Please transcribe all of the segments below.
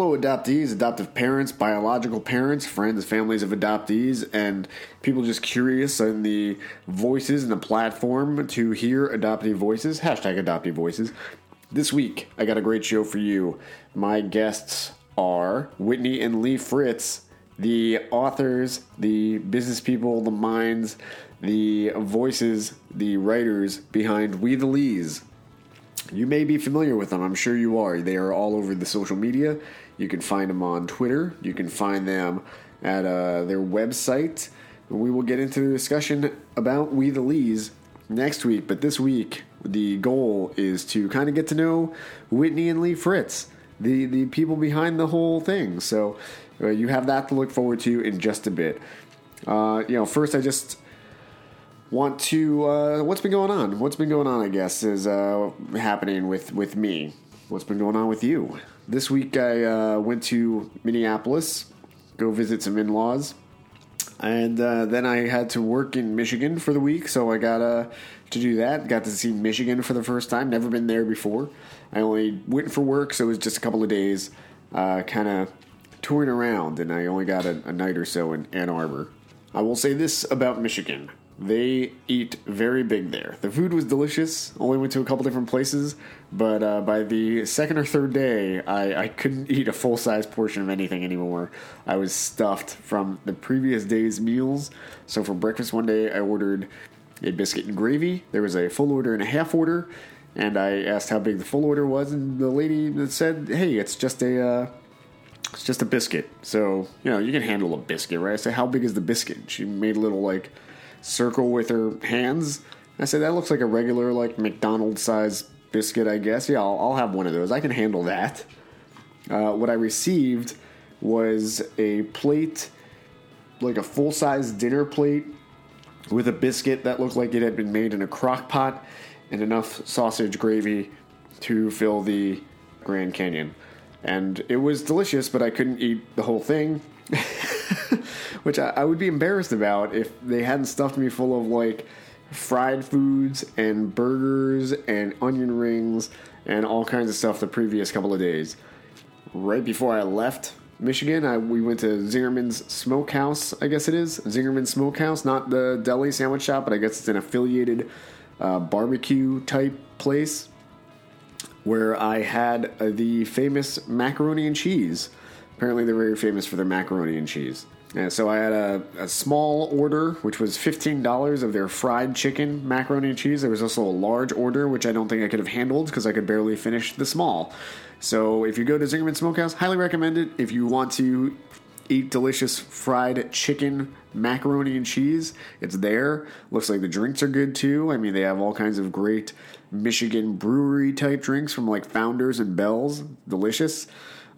Hello, adoptees, adoptive parents, biological parents, friends, families of adoptees, and people just curious in the voices and the platform to hear adoptee voices. Hashtag adoptee voices. This week, I got a great show for you. My guests are Whitney and Lee Fritz, the authors, the business people, the minds, the voices, the writers behind We the Lees. You may be familiar with them. I'm sure you are. They are all over the social media. You can find them on Twitter. You can find them at uh, their website. We will get into the discussion about We the Lees next week. But this week, the goal is to kind of get to know Whitney and Lee Fritz, the, the people behind the whole thing. So uh, you have that to look forward to in just a bit. Uh, you know, first, I just want to uh, what's been going on what's been going on i guess is uh, happening with with me what's been going on with you this week i uh, went to minneapolis go visit some in-laws and uh, then i had to work in michigan for the week so i got uh, to do that. Got to see michigan for the first time never been there before. I only went for work so it was just a couple of days uh, kind of touring around and i only got a, a night or so in ann arbor. I will say this about michigan they eat very big there. The food was delicious. Only went to a couple different places, but uh, by the second or third day, I, I couldn't eat a full size portion of anything anymore. I was stuffed from the previous day's meals. So for breakfast one day, I ordered a biscuit and gravy. There was a full order and a half order, and I asked how big the full order was, and the lady said, "Hey, it's just a." Uh, it's just a biscuit, so you know you can handle a biscuit, right? I said, "How big is the biscuit?" She made a little like circle with her hands. I said, that looks like a regular, like McDonald's size biscuit, I guess. Yeah, I'll, I'll have one of those. I can handle that. Uh, what I received was a plate, like a full size dinner plate, with a biscuit that looked like it had been made in a crock pot and enough sausage gravy to fill the Grand Canyon. And it was delicious, but I couldn't eat the whole thing. which I, I would be embarrassed about if they hadn't stuffed me full of like fried foods and burgers and onion rings and all kinds of stuff the previous couple of days. Right before I left Michigan, I, we went to Zingerman's Smokehouse, I guess it is. Zingerman's Smokehouse, not the deli sandwich shop, but I guess it's an affiliated uh, barbecue type place where I had uh, the famous macaroni and cheese. Apparently, they're very famous for their macaroni and cheese. And so I had a, a small order, which was $15 of their fried chicken, macaroni and cheese. There was also a large order, which I don't think I could have handled because I could barely finish the small. So if you go to Zingerman Smokehouse, highly recommend it. If you want to eat delicious fried chicken, macaroni and cheese, it's there. Looks like the drinks are good too. I mean, they have all kinds of great Michigan brewery type drinks from like Founders and Bell's. Delicious.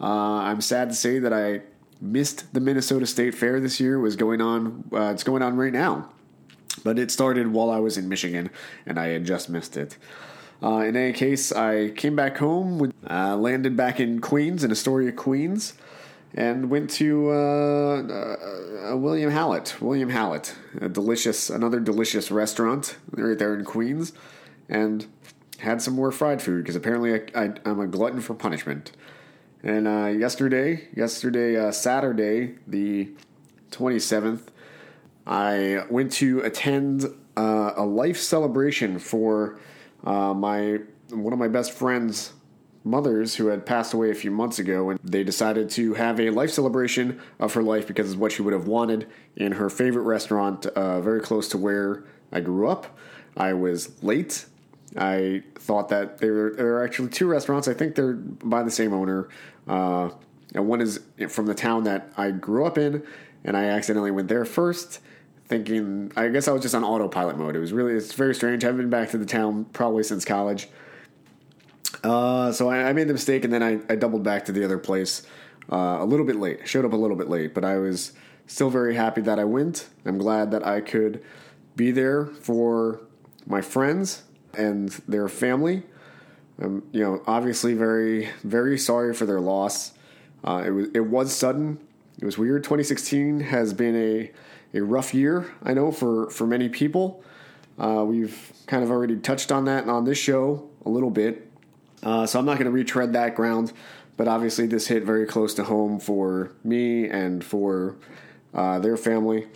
Uh, I'm sad to say that I missed the Minnesota State Fair this year. Was going on. Uh, it's going on right now, but it started while I was in Michigan, and I had just missed it. Uh, in any case, I came back home, with, uh, landed back in Queens, in Astoria, Queens, and went to uh, uh, William Hallett. William Hallett, a delicious, another delicious restaurant right there in Queens, and had some more fried food because apparently I, I, I'm a glutton for punishment. And uh, yesterday, yesterday, uh, Saturday, the 27th, I went to attend uh, a life celebration for uh, my one of my best friends' mothers who had passed away a few months ago, and they decided to have a life celebration of her life because it's what she would have wanted in her favorite restaurant, uh, very close to where I grew up. I was late I thought that there, there are actually two restaurants. I think they're by the same owner. Uh, and one is from the town that I grew up in, and I accidentally went there first, thinking I guess I was just on autopilot mode. It was really it's very strange. I haven't been back to the town probably since college. Uh, so I, I, made the mistake, and then I, I doubled back to the other place uh, a little bit late. Showed up a little bit late, but I was still very happy that I went. I'm glad that I could be there for my friends and their family. Um, you know, obviously very very sorry for their loss. Uh, it was it was sudden. It was weird. 2016 has been a a rough year. I know for for many people. Uh, we've kind of already touched on that on this show a little bit. Uh, so I'm not going to retread that ground. but obviously this hit very close to home for me and for uh, their family.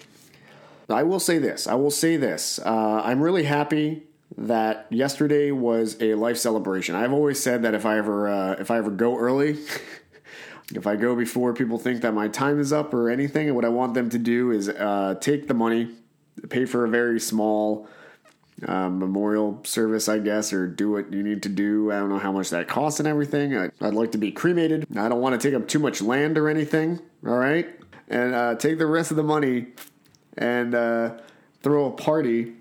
I will say this. I will say this. Uh, I'm really happy that yesterday was a life celebration. I've always said that if I ever uh, if I ever go early, if I go before people think that my time is up or anything, what I want them to do is uh, take the money, pay for a very small um, memorial service, I guess, or do what you need to do. I don't know how much that costs and everything. I, would like to be cremated. I don't want to take up too much land or anything. All right, and uh, take the rest of the money and uh, throw a party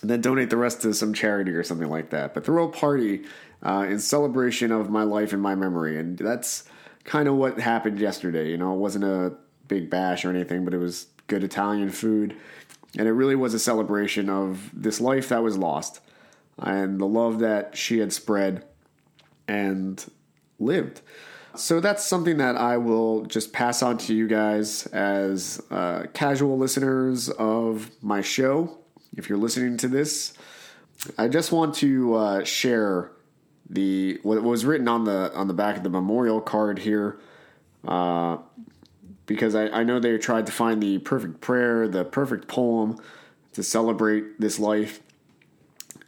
and then donate the rest to some charity or something like that. But throw a party uh, in celebration of my life and my memory, and that's kind of what happened yesterday. You know, it wasn't a big bash or anything, but it was good Italian food, and it really was a celebration of this life that was lost and the love that she had spread and lived. So that's something that I will just pass on to you guys as uh, casual listeners of my show if you're listening to this, I just want to uh, share the what was written on the on the back of the memorial card here, uh, because I, I know they tried to find the perfect prayer, the perfect poem to celebrate this life,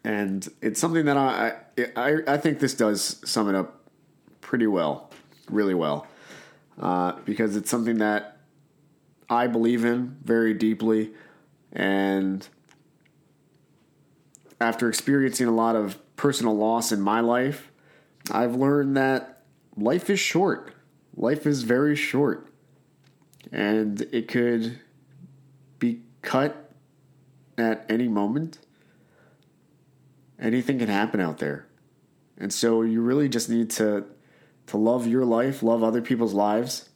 and it's something that I I, I think this does sum it up pretty well, really well, uh, because it's something that I believe in very deeply, and after experiencing a lot of personal loss in my life, I've learned that life is short. Life is very short. And it could be cut at any moment. Anything can happen out there. And so you really just need to to love your life, love other people's lives,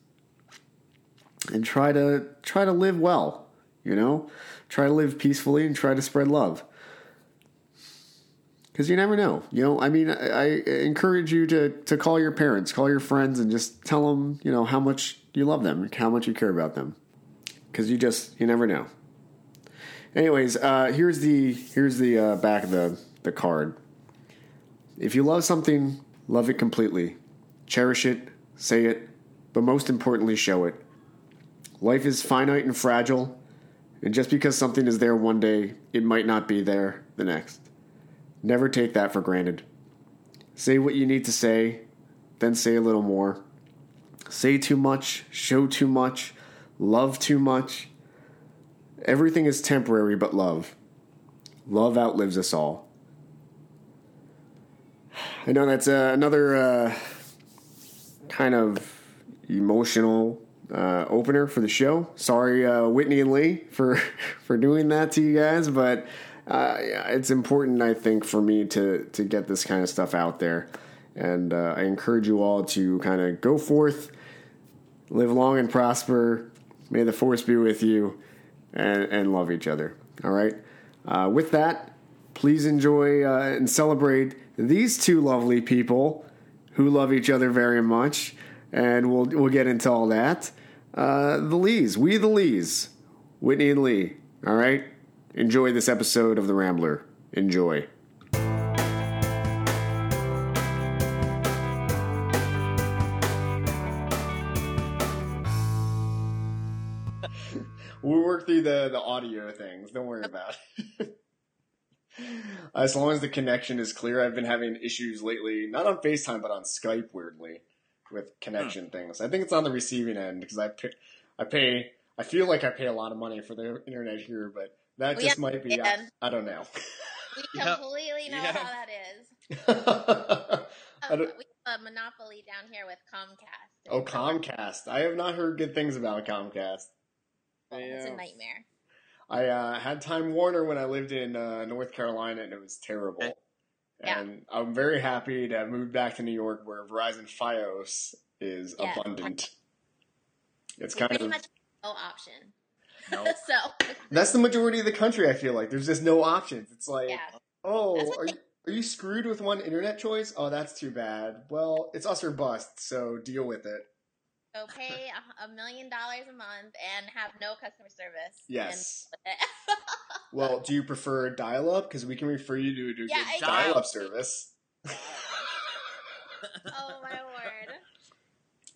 and try to try to live well, you know? Try to live peacefully and try to spread love because you never know. You know, I mean, I, I, encourage you to to call your parents, call your friends, and just tell them, you know, how much you love them, how much you care about them, because you just you never know. Anyways, uh, here's the here's the uh, back of the the card. If you love something, love it completely, cherish it, say it, but most importantly, show it. Life is finite and fragile, and just because something is there one day, it might not be there the next. Never take that for granted. Say what you need to say, then say a little more. Say too much, show too much, love too much. Everything is temporary but love. Love outlives us all. I know that's uh, another uh, kind of emotional uh, opener for the show. Sorry, uh, Whitney and Lee, for for doing that to you guys, but uh, it's important, I think, for me to to get this kind of stuff out there, and uh, I encourage you all to kind of go forth, live long and prosper. May the force be with you, and, and love each other. All right. Uh, with that, please enjoy uh, and celebrate these two lovely people who love each other very much, and we'll we'll get into all that. Uh, the Lees, we the Lees, Whitney and Lee. All right. Enjoy this episode of The Rambler. Enjoy. we'll work through the, the audio things. Don't worry about it. as long as the connection is clear, I've been having issues lately, not on FaceTime, but on Skype, weirdly, with connection hmm. things. I think it's on the receiving end because I pay, I pay, I feel like I pay a lot of money for the internet here, but that we just might be. I, I, don't know. We completely know yeah. how that is. um, we have a monopoly down here with Comcast. Oh, Comcast! I have not heard good things about Comcast. Oh, it's a nightmare. I uh, had Time Warner when I lived in uh, North Carolina, and it was terrible. Yeah. And I'm very happy to have moved back to New York, where Verizon FiOS is yeah. abundant. It's kind of much no option. No. so that's the majority of the country. I feel like there's just no options. It's like, yeah. oh, are you, are you screwed with one internet choice? Oh, that's too bad. Well, it's us or bust, so deal with it. So pay a, million dollars a month and have no customer service. Yes. well, do you prefer dial up? Because we can refer you to, a yeah, dial up service. oh my word!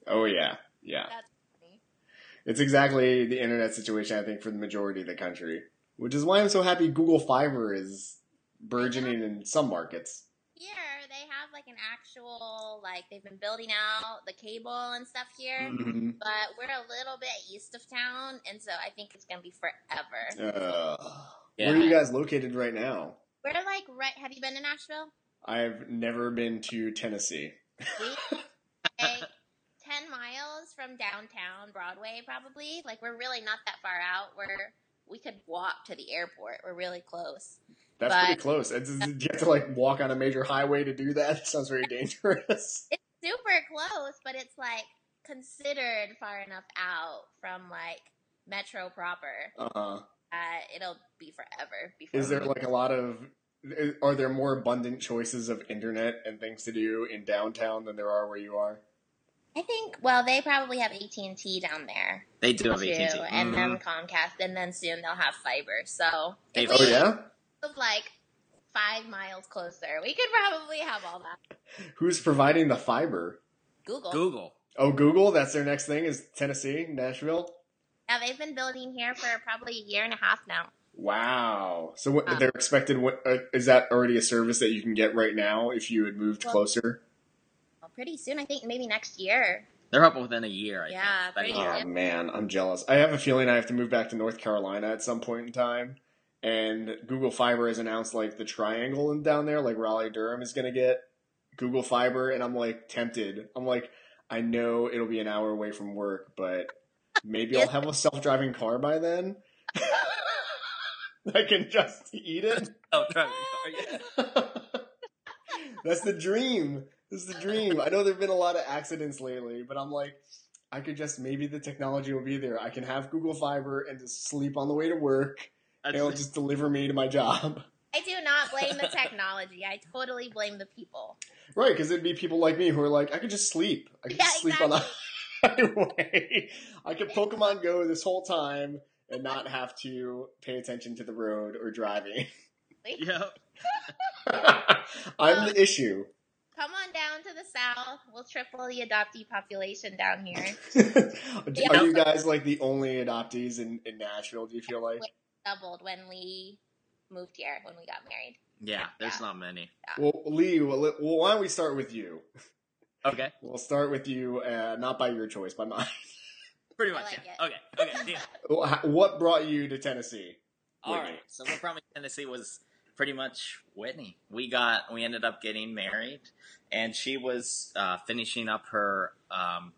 Oh yeah, yeah. That's. It's exactly the internet situation I think for the majority of the country, which is why I'm so happy Google Fiber is burgeoning in some markets. Here they have like an actual like they've been building out the cable and stuff here, mm-hmm. but we're a little bit east of town, and so I think it's gonna be forever. Uh, yeah. Where are you guys located right now? We're like right. Have you been to Nashville? I've never been to Tennessee. ten miles from downtown Broadway, probably. Like we're really not that far out. We're we could walk to the airport. We're really close. That's but, pretty close. It's, you have to like walk on a major highway to do that. It sounds very dangerous. It's super close, but it's like considered far enough out from like Metro proper. Uh-huh. Uh, it'll be forever. Before. Is there like a lot of are there more abundant choices of internet and things to do in downtown than there are where you are? I think. Well, they probably have AT and T down there. They do have AT and T, and then mm-hmm. Comcast, and then soon they'll have fiber. So, if oh yeah, like five miles closer, we could probably have all that. Who's providing the fiber? Google. Google. Oh, Google. That's their next thing. Is Tennessee, Nashville? Yeah, they've been building here for probably a year and a half now. Wow. So what, um, they're expected. What uh, is that already a service that you can get right now if you had moved well, closer? Well, pretty soon. I think maybe next year. They're up within a year. I yeah. Pretty oh man, I'm jealous. I have a feeling I have to move back to North Carolina at some point in time. And Google Fiber has announced like the triangle and down there, like Raleigh Durham is going to get Google Fiber, and I'm like tempted. I'm like, I know it'll be an hour away from work, but maybe I'll have a self driving car by then. I can just eat it. Oh, yeah. That's the dream. This is the dream. I know there've been a lot of accidents lately, but I'm like, I could just maybe the technology will be there. I can have Google Fiber and just sleep on the way to work. and it'll just deliver me to my job. I do not blame the technology. I totally blame the people. Right, because it'd be people like me who are like, I could just sleep. I could yeah, just sleep exactly. on the highway. I could Pokemon Go this whole time and not have to pay attention to the road or driving. Yep. I'm the issue. Come on down to the south. We'll triple the adoptee population down here. Are you guys like the only adoptees in, in Nashville? Do you feel like we doubled when we moved here when we got married? Yeah, there's yeah. not many. Yeah. Well, Lee, well, well, why don't we start with you? Okay. We'll start with you, uh, not by your choice, by mine. Pretty much. Like yeah. Okay. Okay. Deal. what brought you to Tennessee? All Whitney? right. So what brought me to Tennessee was pretty much Whitney. We got we ended up getting married, and she was uh, finishing up her um,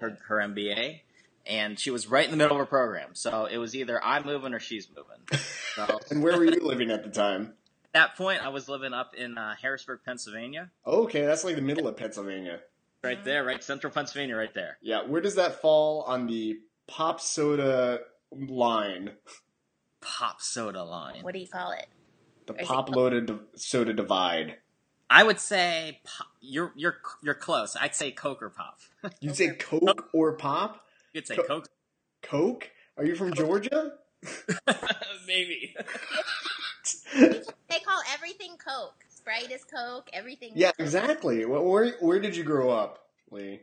her her MBA, and she was right in the middle of her program. So it was either I'm moving or she's moving. So, and where were you living at the time? At that point, I was living up in uh, Harrisburg, Pennsylvania. Okay, that's like the middle of Pennsylvania. Right there, right central Pennsylvania, right there. Yeah, where does that fall on the pop soda line? Pop soda line. What do you call it? The pop loaded soda divide. I would say pop, you're you're you're close. I'd say Coke or Pop. You'd say Coke or Pop? You'd say Co- Coke. Coke? Are you from Georgia? Maybe. they call everything Coke. Sprite is Coke. Everything. Yeah, exactly. Where where did you grow up, Lee?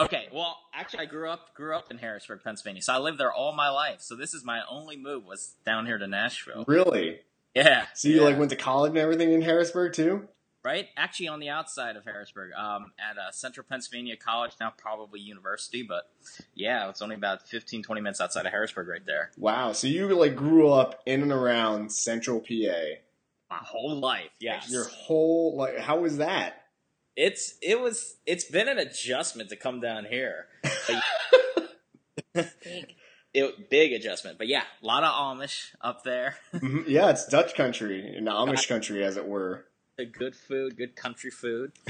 Okay, well, actually, I grew up grew up in Harrisburg, Pennsylvania, so I lived there all my life. So this is my only move was down here to Nashville. Really? Yeah. So you yeah. like went to college and everything in Harrisburg too? Right, actually on the outside of Harrisburg, um, at uh, Central Pennsylvania College, now probably university, but yeah, it's only about 15, 20 minutes outside of Harrisburg, right there. Wow, so you like grew up in and around Central PA my whole life. Yes. Your whole like how was that? It's it was it's been an adjustment to come down here. big. It, big adjustment, but yeah, a lot of Amish up there. mm-hmm. Yeah, it's Dutch country, in Amish country, as it were. Good food, good country food.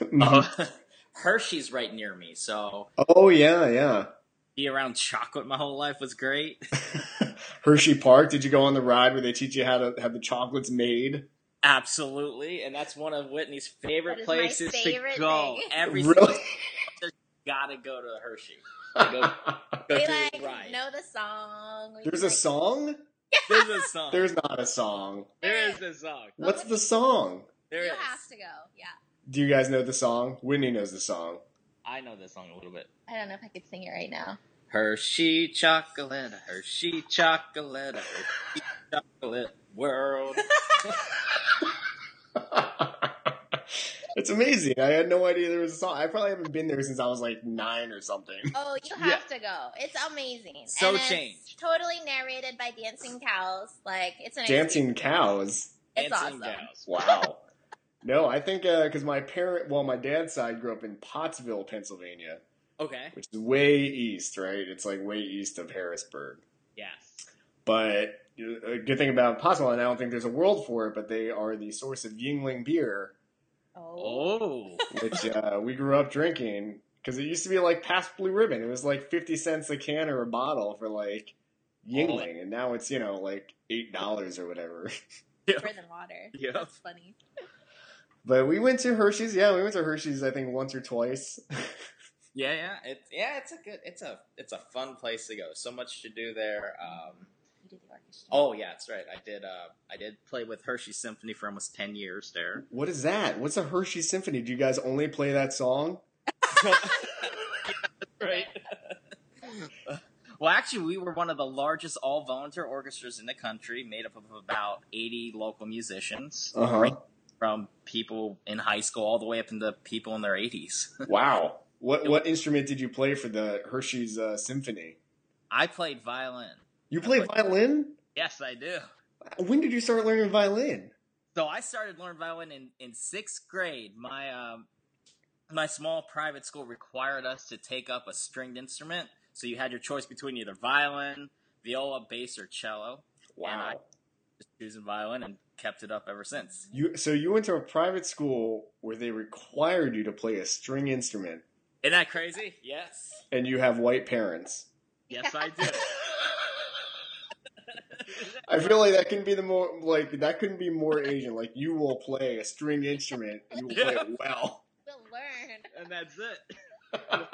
mm-hmm. uh, Hershey's right near me, so. Oh yeah, yeah. Be around chocolate my whole life was great. Hershey Park. Did you go on the ride where they teach you how to have the chocolates made? Absolutely, and that's one of Whitney's favorite places favorite to go. Thing. Every really? gotta go to Hershey. Go, go we like ride. know the song. We There's a like... song. There's a song. There's not a song. There is a song. What's the song? There you is. have to go. Yeah. Do you guys know the song? Whitney knows the song. I know this song a little bit. I don't know if I could sing it right now. Hershey chocolate, Hershey chocolate, Hershey chocolate world. it's amazing. I had no idea there was a song. I probably haven't been there since I was like nine or something. Oh, you have to go. It's amazing. So and it's changed. Totally narrated by dancing cows. Like it's an Dancing experience. cows. It's Dancing awesome. Gals. Wow. no, I think uh, because my parent, well, my dad's side grew up in Pottsville, Pennsylvania, Okay. which is way east, right? It's like way east of Harrisburg. Yes. But a good thing about Pottsville, and I don't think there's a world for it, but they are the source of Yuengling beer, Oh. Oh. which uh, we grew up drinking because it used to be like Pabst Blue Ribbon. It was like 50 cents a can or a bottle for like Yuengling, and now it's, you know, like $8 or whatever. Cheaper than water. Yeah. That's funny. But we went to Hershey's. Yeah, we went to Hershey's, I think, once or twice. Yeah, yeah. It's yeah, it's a good it's a it's a fun place to go. So much to do there. Um You did the orchestra. Oh yeah, that's right. I did. Uh, I did play with Hershey Symphony for almost ten years there. what is that? What's a Hershey Symphony? Do you guys only play that song? right. well, actually, we were one of the largest all volunteer orchestras in the country, made up of about eighty local musicians, Uh huh. right from people in high school all the way up into people in their eighties. Wow. What what instrument did you play for the Hershey's uh, Symphony? I played violin. You played violin? Yes, I do. When did you start learning violin? So I started learning violin in, in sixth grade. My um, my small private school required us to take up a stringed instrument. So you had your choice between either violin, viola, bass, or cello. And I Wow. just choosing violin and kept it up ever since. You so you went to a private school where they required you to play a string instrument, Isn't that crazy? Yes. and you have white parents. Yes, I do. I feel like that can be the more like that couldn't be more Asian. Like you will play a string instrument, you will play it well. We'll learn. and that's it.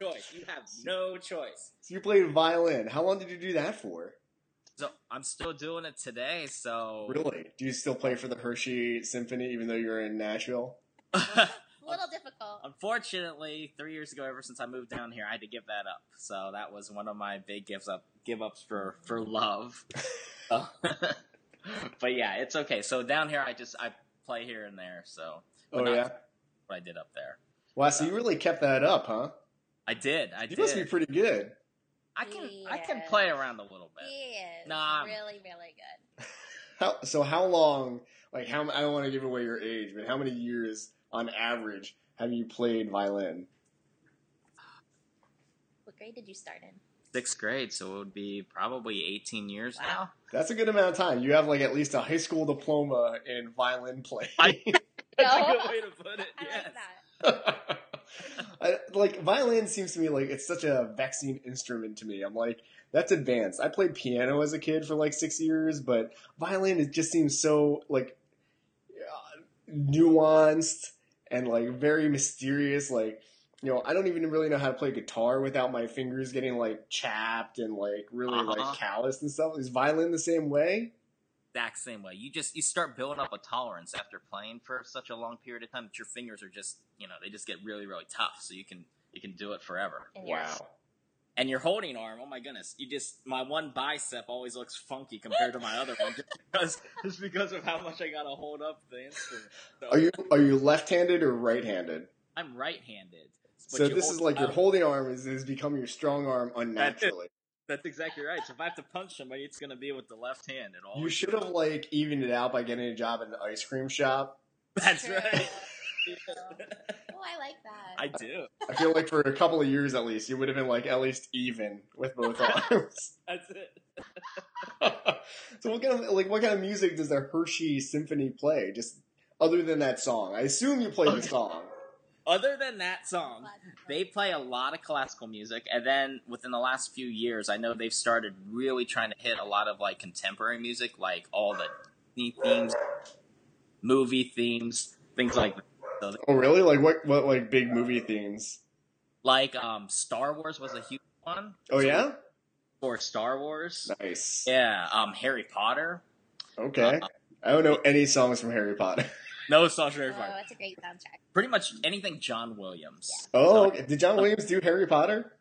No choice. You have no choice. So you played violin. How long did you do that for? So I'm still doing it today. So Really? Do you still play for the Hershey Symphony even though you're in Nashville? A little difficult. Unfortunately, three years ago, ever since I moved down here, I had to give that up. So that was one of my big gives up give ups for for love. So- but yeah, it's okay. So down here, I just I play here and there. So Oh not yeah. what I did up there. Wow, so you really kept that up, huh? I did. I You did. must be pretty good. I can I can play around a little bit. He is Nah. really, really good. How so? How long? Like how? I don't want to give away your age, but how many years on average have you played violin? What grade did you start in? Sixth grade, so it would be probably 18 years Wow. now. That's a good amount of time. You have like at least a high school diploma in violin playing. I- That's a good way to put it. I Yes. like that. I, like violin seems to me like it's such a vexing instrument to me. I'm like that's advanced. I played piano as a kid for like six years, but violin it just seems so like uh, nuanced and like very mysterious. Like you know, I don't even really know how to play guitar without my fingers getting like chapped and like really Uh-huh. like calloused and stuff. Is violin the same way? Exact same way. You just you start building up a tolerance after playing for such a long period of time that your fingers are just you know they just get really really tough. So you can you can do it forever. And you're- Wow. And your holding arm, oh my goodness, you just my one bicep always looks funky compared to my other one just because just because of how much I gotta hold up the instrument. So Are you are you left-handed or right-handed? I'm right-handed. but So this is like your holding arm is, is become your strong arm unnaturally. That's exactly right. So if I have to punch somebody, it's gonna be with the left hand at all. You should have like evened it out by getting a job at an ice cream shop. That's True. right. Oh, I like that. I do. I feel like for a couple of years at least, you would have been like at least even with both arms. That's it. so what kind of like what kind of music does the Hershey Symphony play? Just other than that song, I assume you play the song. Other than that song, they play a lot of classical music, and then within the last few years, I know they've started really trying to hit a lot of like contemporary music, like all the Disney themes, movie themes, things like that. So, Oh really? Like what what like big movie themes? like um, Star Wars was a huge one. Oh yeah, for Star Wars. nice. Yeah, um, Harry Potter. Okay, I don't know any songs from Harry Potter. No Sacha Baron Oh, Cohen. it's a great soundtrack. Pretty much anything John Williams. Oh, okay. did John Williams do Harry Potter?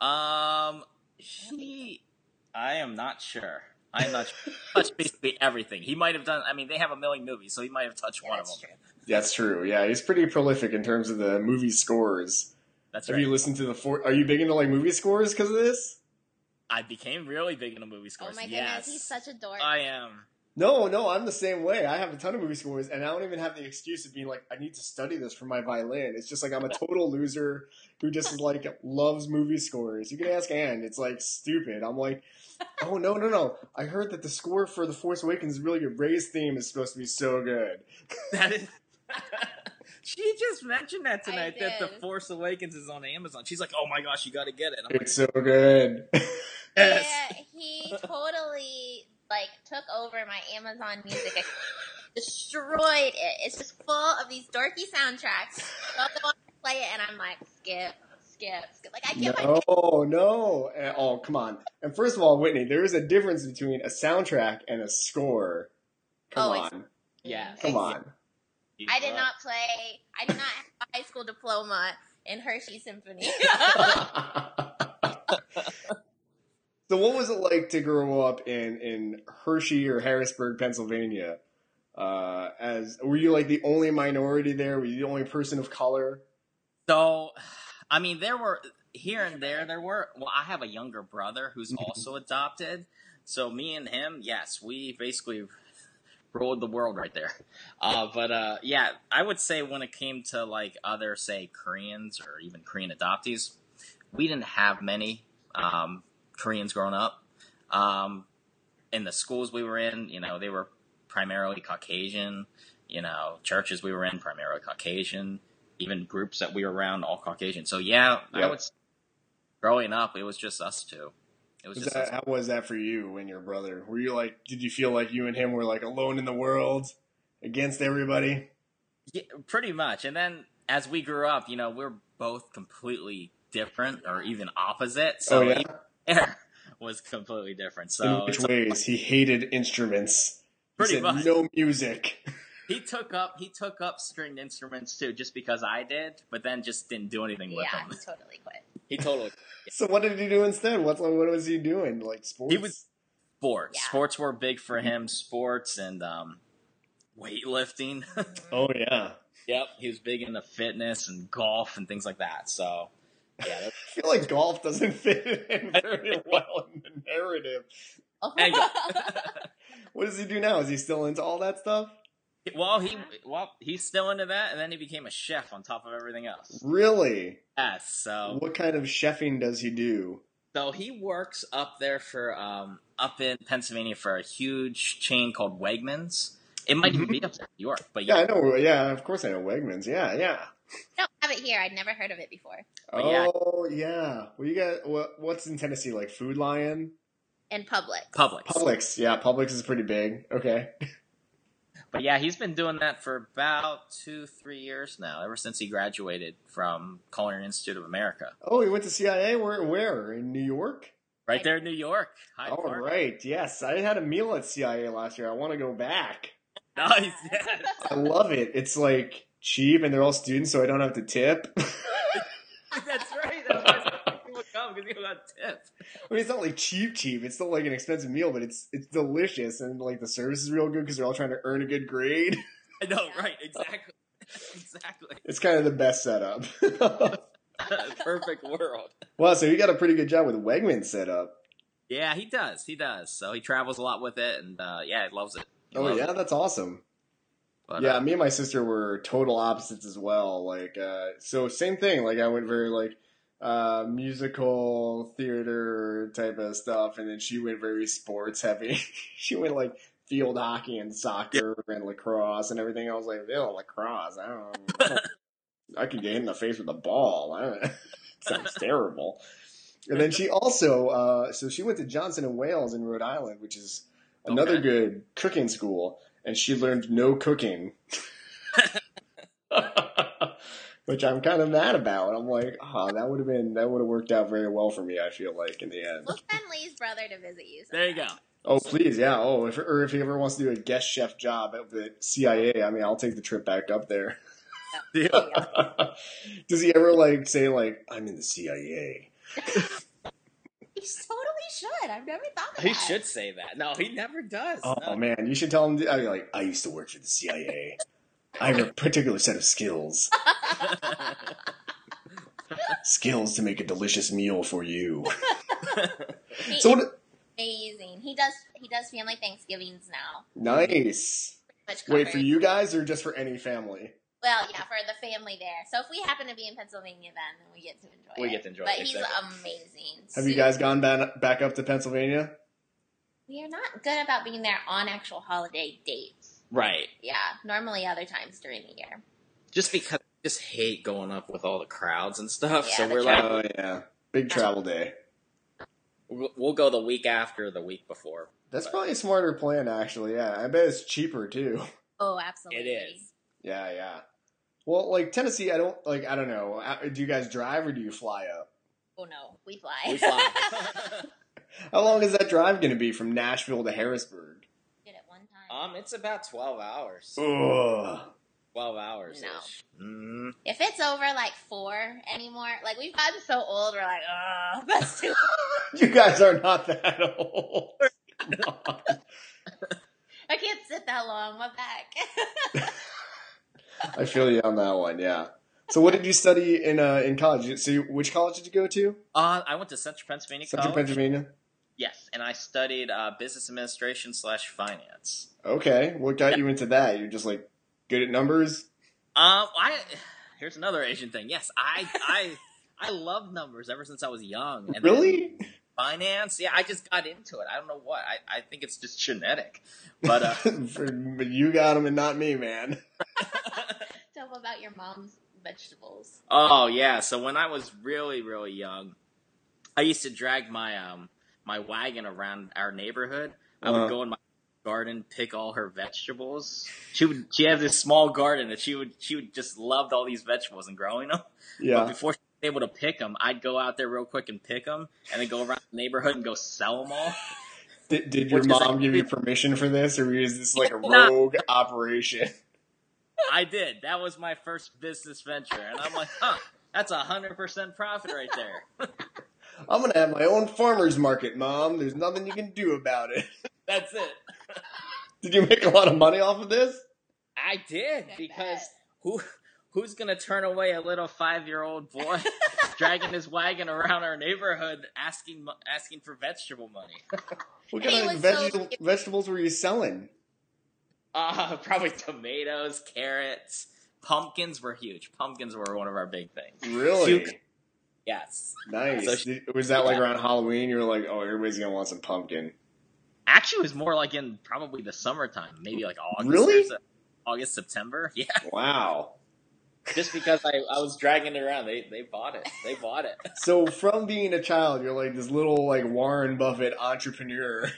Um, he, I am not sure. I'm not sure. He touched basically everything. He might have done. I mean, they have a million movies, so he might have touched Yeah, one of them. true. That's true. Yeah, he's pretty prolific in terms of the movie scores. That's Have right. you listened to the four? Are you big into like movie scores because of this? I became really big into movie scores. Oh scores. my goodness, he's such a dork. I am. No, no, I'm the same way. I have a ton of movie scores, and I don't even have the excuse of being like, I need to study this for my violin. It's just like I'm a total loser who just is like loves movie scores. You can ask Anne. It's like stupid. I'm like, oh no, no, no. I heard that the score for The Force Awakens is really good. Rey's theme is supposed to be so good. That is. she just mentioned that tonight that The. Force Awakens is on Amazon. She's like, "Oh my gosh, you got to get it." I'm like, It's so good. yes. Yeah, he totally like took over my Amazon Music, destroyed it. It's just full of these dorky soundtracks. So I'll go on and play it, and I'm like, skip, skip, skip. Like I can't find No, no. Oh, come on. And first of all, Whitney, there is a difference between a soundtrack and a score. Come Oh, on. Yeah. Come on. I did not play. I did not have a high school diploma in Hershey Symphony. so what was it like to grow up in, in Hershey or Harrisburg, Pennsylvania? Uh, as were you like the only minority there? Were you the only person of color? So, I mean, there were here and there. There were. Well, I have a younger brother who's Mhm. also adopted. So me and him, yes, we basically ruled the world right there. Uh, but uh, yeah, I would say when it came to like other, say, Koreans or even Korean adoptees, we didn't have many um, Koreans growing up. Um, in the schools we were in, you know, they were primarily Caucasian. You know, churches we were in primarily Caucasian. Even groups that we were around, all Caucasian. So yeah, I would. Growing up, it was just us two. It was Was just that, how was that for you and your brother? Were you like, did you feel like you and him were like alone in the world against everybody? Yeah, pretty much. And then as we grew up, you know, we're both completely different or even opposite. So oh yeah. Even was completely different. So in which ways he hated instruments? He Pretty said, much. No music. he took up he took up stringed instruments too, just because I did, but then just didn't do anything with yeah, them. he totally quit. He totally So what did he do instead? What's what was he doing? Like sports? He was- sports. Yeah. Sports were big for him. Sports and um, weightlifting. Oh yeah. yep, he was big into fitness and golf and things like that. So yeah, I feel like golf doesn't fit in very well in the narrative. There you go. What does he do now? Is he still into all that stuff? well, he well he's still into that, and then he became a chef on top of everything else. Really? Yes, so What kind of chefing does he do? so he works up there for um up in Pennsylvania for a huge chain called Wegmans. It might even be up there in New York, but Yeah, yeah, I know. Yeah, of course I know Wegmans. Yeah, yeah. I don't have it here. I'd never heard of it before. But yeah. Oh yeah. Well, you got what? What's in Tennessee? Like Food Lion, In public. Publix. Publix. Yeah, Publix is pretty big. Okay. But yeah, he's been doing that for about two, three years now, ever since he graduated from Culinary Institute of America. Oh, he went to CIA. Where? Where? In New York? Right there in New York. Hyde All Park. right. Yes, I had a meal at CIA last year. I want to go back. Nice, yes. I love it. It's like cheap, and they're all students, so I don't have to tip. That's right. That's why people come because you got tips. I mean, it's not like cheap, cheap. It's still like an expensive meal, but it's it's delicious, and like the service is real good because they're all trying to earn a good grade. I know, right? Exactly. exactly. It's kind of the best setup. Perfect world. Well, so you got a pretty good job with Wegman set up. Yeah, he does. He does. So he travels a lot with it, and uh, yeah, he loves it. He Oh loves yeah, it. that's awesome. But, yeah, uh, me and my sister were total opposites as well. Like, uh, so same thing. Like, I went very like uh, musical theater type of stuff, and then she went very sports heavy. she went like field hockey and soccer and lacrosse and everything. I was like, ew, lacrosse. I don't. Don't I could get hit in the face with a ball. Sounds terrible. And then she also, uh, so she went to Johnson and Wales in Rhode Island, which is another Okay. good cooking school, and she learned no cooking. which I'm kind of mad about. I'm like, oh, that would have been that would have worked out very well for me. I feel like in the end. We'll send Lee's brother to visit you. There you go. Oh please, yeah. Oh, if or if he ever wants to do a guest chef job at the CIA, I mean, I'll take the trip back up there. Yeah. Does he ever like say like I'm in the CIA? He totally should. I've never thought of He that. should say that. No, he never does. Oh No. man, you should tell him. I mean, like I used to work for the CIA. I have a particular set of skills, skills to make a delicious meal for you. He So is what? amazing. He does. He does family Thanksgivings now. Nice. Wait for you guys or just for any family? Well, yeah, for the family there. So if we happen to be in Pennsylvania, then then we get to enjoy. It. We it. get to enjoy But it, he's exactly. amazing. Have you guys gone back back up to Pennsylvania? We are not good about being there on actual holiday dates. right. Yeah, normally other times during the year. Just because I just hate going up with all the crowds and stuff. Yeah, so we're like, Oh yeah, big travel day. we'll we'll go the week after, the week before. That's probably a smarter plan, actually. Yeah, I bet it's cheaper too. Oh, absolutely. It is. Yeah, yeah. Well, like Tennessee, I don't like. I don't know. Uh, Do you guys drive or do you fly up? Oh no, we fly. We fly. How long is that drive going to be from Nashville to Harrisburg? Did it one time. um, it's about twelve hours. Ugh. Twelve hours. No. Mm, if it's over like four anymore, like we've gotten so old, we're like, oh, that's too. You guys are not that old. Come. I can't sit that long. My back. I feel you on that one. Yeah. So, what did you study in uh, in college? So, you, which college did you go to? uh, I went to Central Pennsylvania Central College. Pennsylvania. Yes, and I studied uh, business administration slash finance. Okay. What got you into that? You're just like good at numbers. Um, I here's another Asian thing. Yes, I I I love numbers ever since I was young. And then Really? Finance? Yeah, I just got into it. I don't know what. I, I think it's just genetic. But uh, For, but you got them and not me, man. Tell them about your mom's vegetables. oh yeah, so when I was really really young, I used to drag my um my wagon around our neighborhood. I Uh-huh. would go in my garden, pick all her vegetables. She would she had this small garden that she would she would just loved all these vegetables and growing them. But Yeah. before she was able to pick them, I'd go out there real quick and pick them, and then go around the neighborhood and go sell them all. Did, did your Which mom like- give you permission for this, or is this like a No. rogue operation? I did. That was my first business venture, and I'm like, huh, that's a hundred percent profit right there. I'm gonna have my own farmers market, mom. There's nothing you can do about it. That's it. Did you make a lot of money off of this? I did because who who's gonna turn away a little five year old boy dragging his wagon around our neighborhood asking asking for vegetable money? What kind of was veg- so- vegetables were you selling? Uh, probably tomatoes, carrots, pumpkins were huge. Pumpkins were one of our big things. Really? Puke. Yes. Nice. So she- was that like Yeah. around Halloween? You were like, oh, everybody's gonna want some pumpkin. Actually, it was more like in probably the summertime, maybe like August. Really? August, September. Yeah. Wow. Just because I, I was dragging it around, they they bought it. They bought it. So from being a child, you're like this little like Warren Buffett entrepreneur.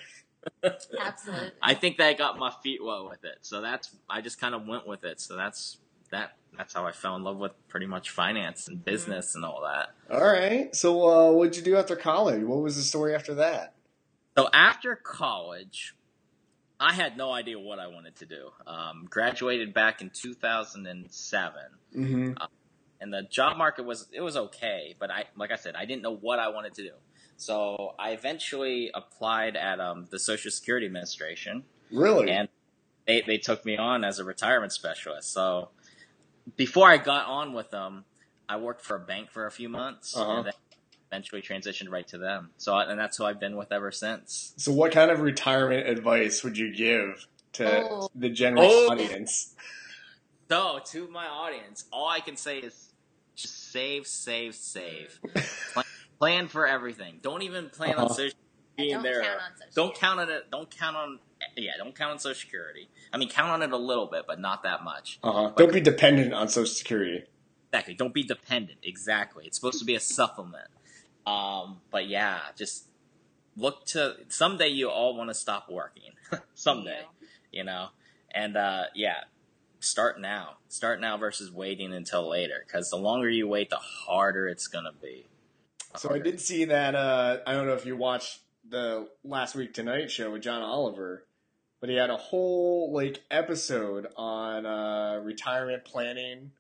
Absolutely. I think that got my feet wet with it. So that's I just kind of went with it. So that's that. That's how I fell in love with pretty much finance and business and all that. All right. So uh, what'd you do after college? What was the story after that? So after college, I had no idea what I wanted to do. Um, graduated back in 2007, Mm-hmm. and the job market was it was okay, but I like I said, I didn't know what I wanted to do. So I eventually applied at um, the Social Security Administration, Really? and they they took me on as a retirement specialist. So before I got on with them, I worked for a bank for a few months, Uh-huh. And then eventually transitioned right to them. So and that's who I've been with ever since. so what kind of retirement advice would you give to Oh. the general Oh. audience? So, to my audience, all I can say is just save, save, save. plan, plan for everything. Don't even plan on Uh-huh. social being Don't there. count on social don't count on it. Don't count on. Yeah, don't count on Social Security. I mean, count on it a little bit, but not that much. Uh-huh. Don't be dependent on Social Security. Exactly. Don't be dependent. Exactly. It's supposed to be a supplement. Um, but yeah, just look to someday you all want to stop working. someday, you know, and uh, yeah, start now. Start now versus waiting until later. Because the longer you wait, the harder it's gonna be. So I did see that. Uh, I don't know if you watched the last week Tonight Show with John Oliver, but he had a whole like episode on uh, retirement planning,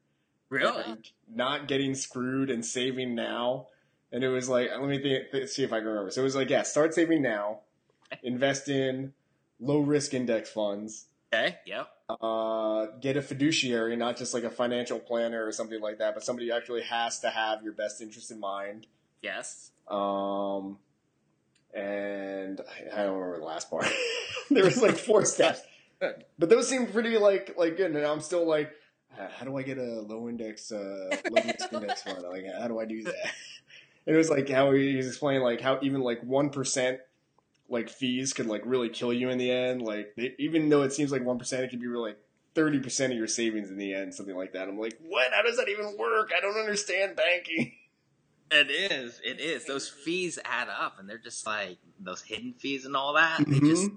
Really? not getting screwed and saving now. And it was like, let me think, th- see if I can remember. So it was like, yeah, start saving now, invest in low risk index funds, Okay. Yep. uh, get a fiduciary, not just like a financial planner or something like that, but somebody who actually has to have your best interest in mind. Yes. Um, and I, I don't remember the last part. there was like four steps, but those seem pretty like like good. And I'm still like, how do I get a low index, uh, low risk index fund? Like, how do I do that? And it was like how he was explaining like how even like one percent like fees could like really kill you in the end. Like they, even though it seems like one percent, it could be really like thirty percent of your savings in the end, something like that. I'm like, what? How does that even work? I don't understand banking. It is. It is. Those fees add up, and they're just like those hidden fees and all that. They Mhm. just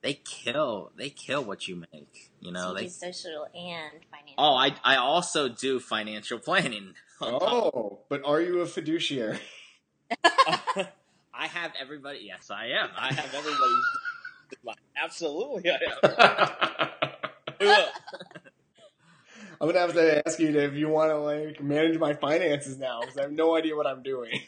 they kill. They kill what you make. You know. so you They. do social and financial. Oh, I I also do financial planning. On top Oh, but are you a fiduciary? I have everybody. Yes, I am. I have everybody. Absolutely, I am. I'm gonna have to ask you if you want to like manage my finances now because I have no idea what I'm doing.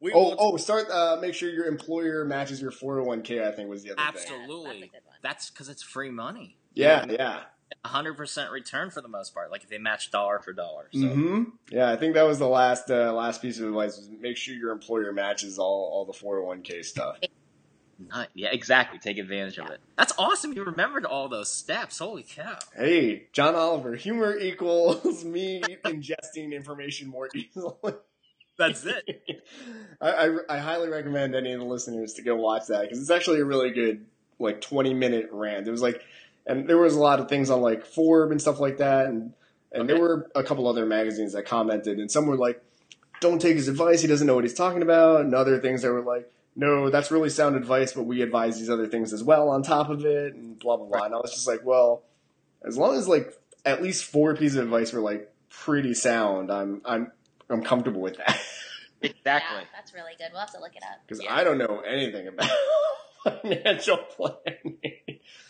We Oh, oh, start. Uh, make sure your employer matches your 401k. I think was the other thing. absolutely. Yeah, that's a good one. That's because it's free money. Yeah, yeah. Hundred percent return for the most part. Like if they match dollar for dollar. So hmm Yeah, I think that was the last uh, last piece of advice was make sure your employer matches all all the 401k stuff. not- yeah, exactly. Take advantage of it. That's awesome. You remembered all those steps. Holy cow! Hey, John Oliver, humor equals me ingesting information more easily. That's it. I, I, I highly recommend any of the listeners to go watch that because it's actually a really good like 20 minute rant. It was like, and there was a lot of things on like Forbes and stuff like that, and and there were a couple other magazines that commented, and some were like, "Don't take his advice; he doesn't know what he's talking about," and other things that were like, "No, that's really sound advice, but we advise these other things as well on top of it," and blah blah blah. And I was just like, well, as long as like at least four pieces of advice were like pretty sound, I'm I'm I'm comfortable with that. Exactly. Yeah, that's really good. We'll have to look it up. because Yeah. I don't know anything about financial planning.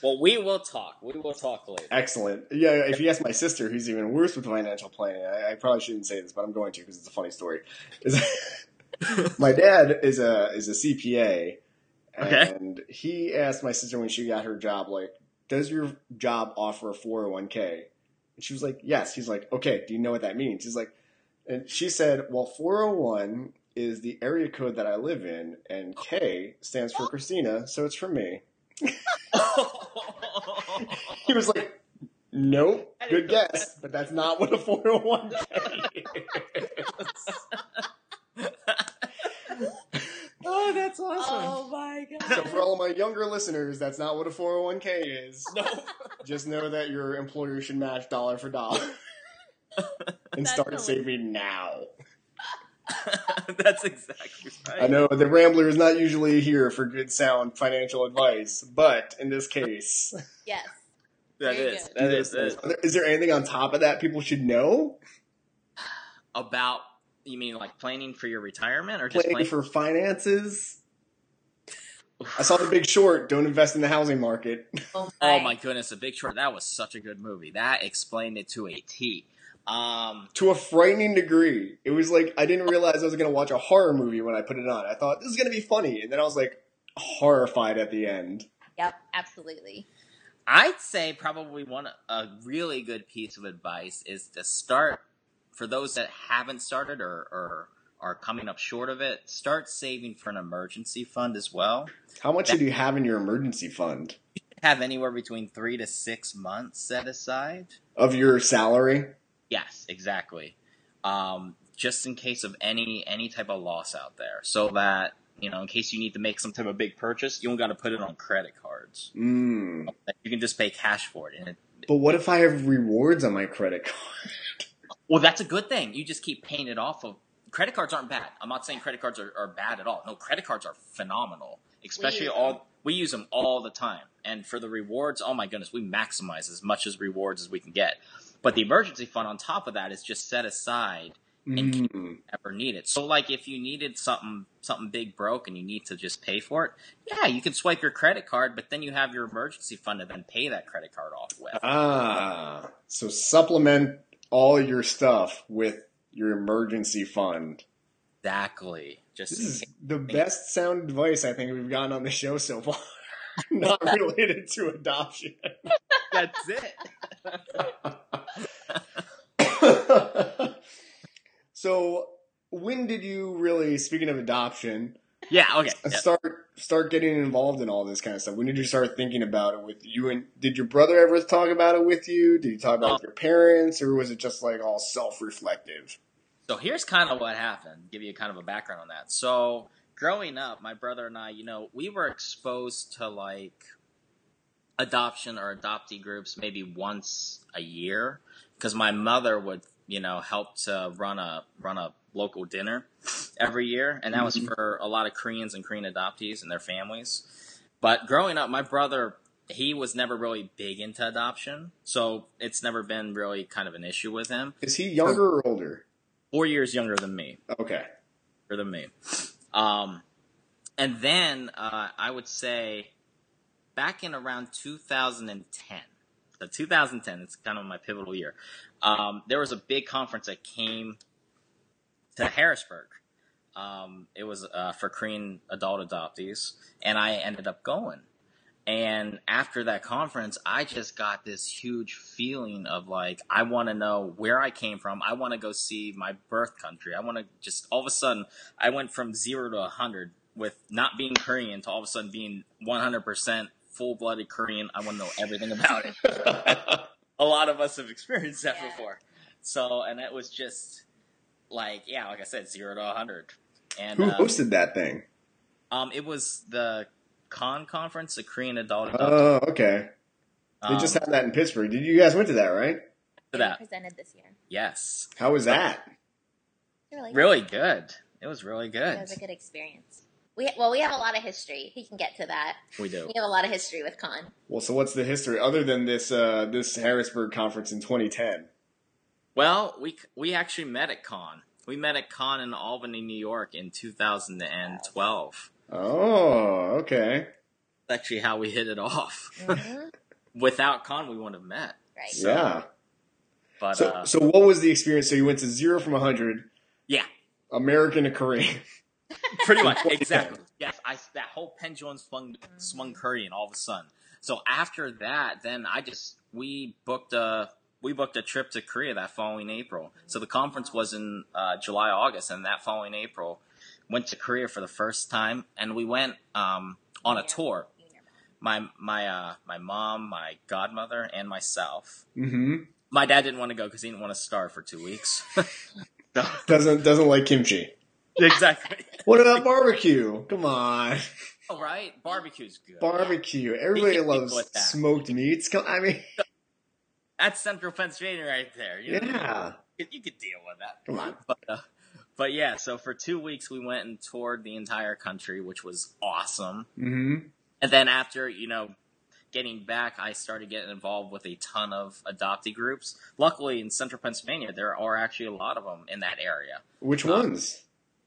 Well, we will talk. We will talk later. Excellent. Yeah, if you ask my sister, who's even worse with financial planning, I, I probably shouldn't say this, but I'm going to because it's a funny story. My dad is a is a CPA, Okay. and he asked my sister when she got her job, like, "Does your job offer a 401k?" And she was like, "Yes." He's like, "Okay, do you know what that means?" He's like, and she said, "Well, 401 is the area code that I live in, and K stands for Christina, so it's for me." He was like, "Nope, good didn't guess, but that's not what a 401k is." oh, that's awesome. Oh my god. So for all of my younger listeners, that's not what a 401k is. No. Just know that your employer should match dollar for dollar. and That's start hilarious. saving now. that's exactly right. I know the Rambler is not usually here for good sound financial advice, but in this case, Yes. That Very is. good. That is. That is. Are there- is there anything on top of that people should know? About you mean like planning for your retirement or just Planning planning for finances? I saw The Big Short. Don't invest in the housing market. Oh Oh my goodness, The Big Short. That was such a good movie. That explained it to a T. Um, to a frightening degree. It was like I didn't realize I was going to watch a horror movie when I put it on. I thought this is going to be funny, and then I was like horrified at the end. Yep, absolutely. I'd say probably one a really good piece of advice is to start for those that haven't started or, or are coming up short of it. Start saving for an emergency fund as well. How much should you have in your emergency fund Have anywhere between three to six months set aside. of your salary? Yes, exactly. Um, just in case of any any type of loss out there, so that you know, in case you need to make some type of big purchase, you don't got to put it on credit cards. Mm. You can just pay cash for it, and it, But what if I have rewards on my credit card? well, that's a good thing. You just keep paying it off of. Credit cards aren't bad. I'm not saying credit cards are, are bad at all. No, credit cards are phenomenal, especially use all we use them all the time. And for the rewards, oh my goodness, we maximize as much as rewards as we can get. But the emergency fund on top of that is just set aside and Mm. ever need it. So like if you needed something something big broke and you need to just pay for it, yeah, you can swipe your credit card, but then you have your emergency fund to then pay that credit card off with. Ah, so supplement all your stuff with your emergency fund. Exactly. Just This is the best sound advice I think we've gotten on the show so far. Not related to adoption. that's it. so, when did you really, speaking of adoption, Yeah, okay. yeah. start start getting involved in all this kind of stuff? When did you start thinking about it with you and did your brother ever talk about it with you? Did you talk about it with your parents or was it just like all self-reflective? So here's kind of what happened. Give you kind of a background on that. So growing up, my brother and I, you know, we were exposed to like adoption or adoptee groups maybe once a year because my mother would, you know, helped to run a run a local dinner every year, and that was Mhm. for a lot of Koreans and Korean adoptees and their families. But growing up, my brother he was never really big into adoption, so it's never been really kind of an issue with him. Is he younger or older? Four years younger than me Okay. younger than me. Um, and then uh, I would say back in around 2010, so 2010, it's kind of my pivotal year. Um, there was a big conference that came to Harrisburg. Um, it was uh, for Korean adult adoptees, and I ended up going. And after that conference, I just got this huge feeling of like, I want to know where I came from. I want to go see my birth country. I want to just, all of a sudden, I went from zero to 100 with not being Korean to all of a sudden being 100% full blooded Korean. I want to know everything about it. a lot of us have experienced that Yeah. before. So, and it was just like, yeah, like I said, zero to a 100. And, Who uh, hosted that thing? um, it was the KAAN conference, the Korean adult. adoptee. Oh, okay. They Um, just had that in Pittsburgh. Did you guys went to that, right? for that. presented this year. Yes, How was that? Really, really good. It was really good. It was a good experience. We well, we have a lot of history. He can get to that. We do. We have a lot of history with KAAN. Well, so what's the history other than this uh, this Harrisburg conference in 2010? Well, we we actually met at KAAN. We met at KAAN in Albany, New York, in 2012. Oh, okay. That's actually how we hit it off. Mhm. Without KAAN, we wouldn't have met. Right. So- yeah. But So, uh, so what was the experience? So you went to zero from 100, yeah, American to Korean. pretty much exactly. Yes, I that whole pendulum swung swung and all of a sudden. So after that, then I just we booked a we booked a trip to Korea that following April. So the conference was in uh, July August, and that following April went to Korea for the first time, and we went um, on a tour. My my uh, my mom, my godmother, and myself. Mm-hmm. My dad didn't want to go because he didn't want to starve for two weeks. Doesn't doesn't like kimchi. exactly. What about barbecue? Come on, All right, barbecue's good. barbecue. Everybody loves deal with that. smoked meats. Come, I mean, That's Central Pennsylvania right there. You know, yeah. you, could- you could deal with that. Come on. But, uh, but yeah, so for two weeks we went and toured the entire country, which was awesome. Mm-hmm. And then after, you know, getting back, I started getting involved with a ton of adoptee groups. Luckily, in Central Pennsylvania, there are actually a lot of them in that area. Which Uh, ones?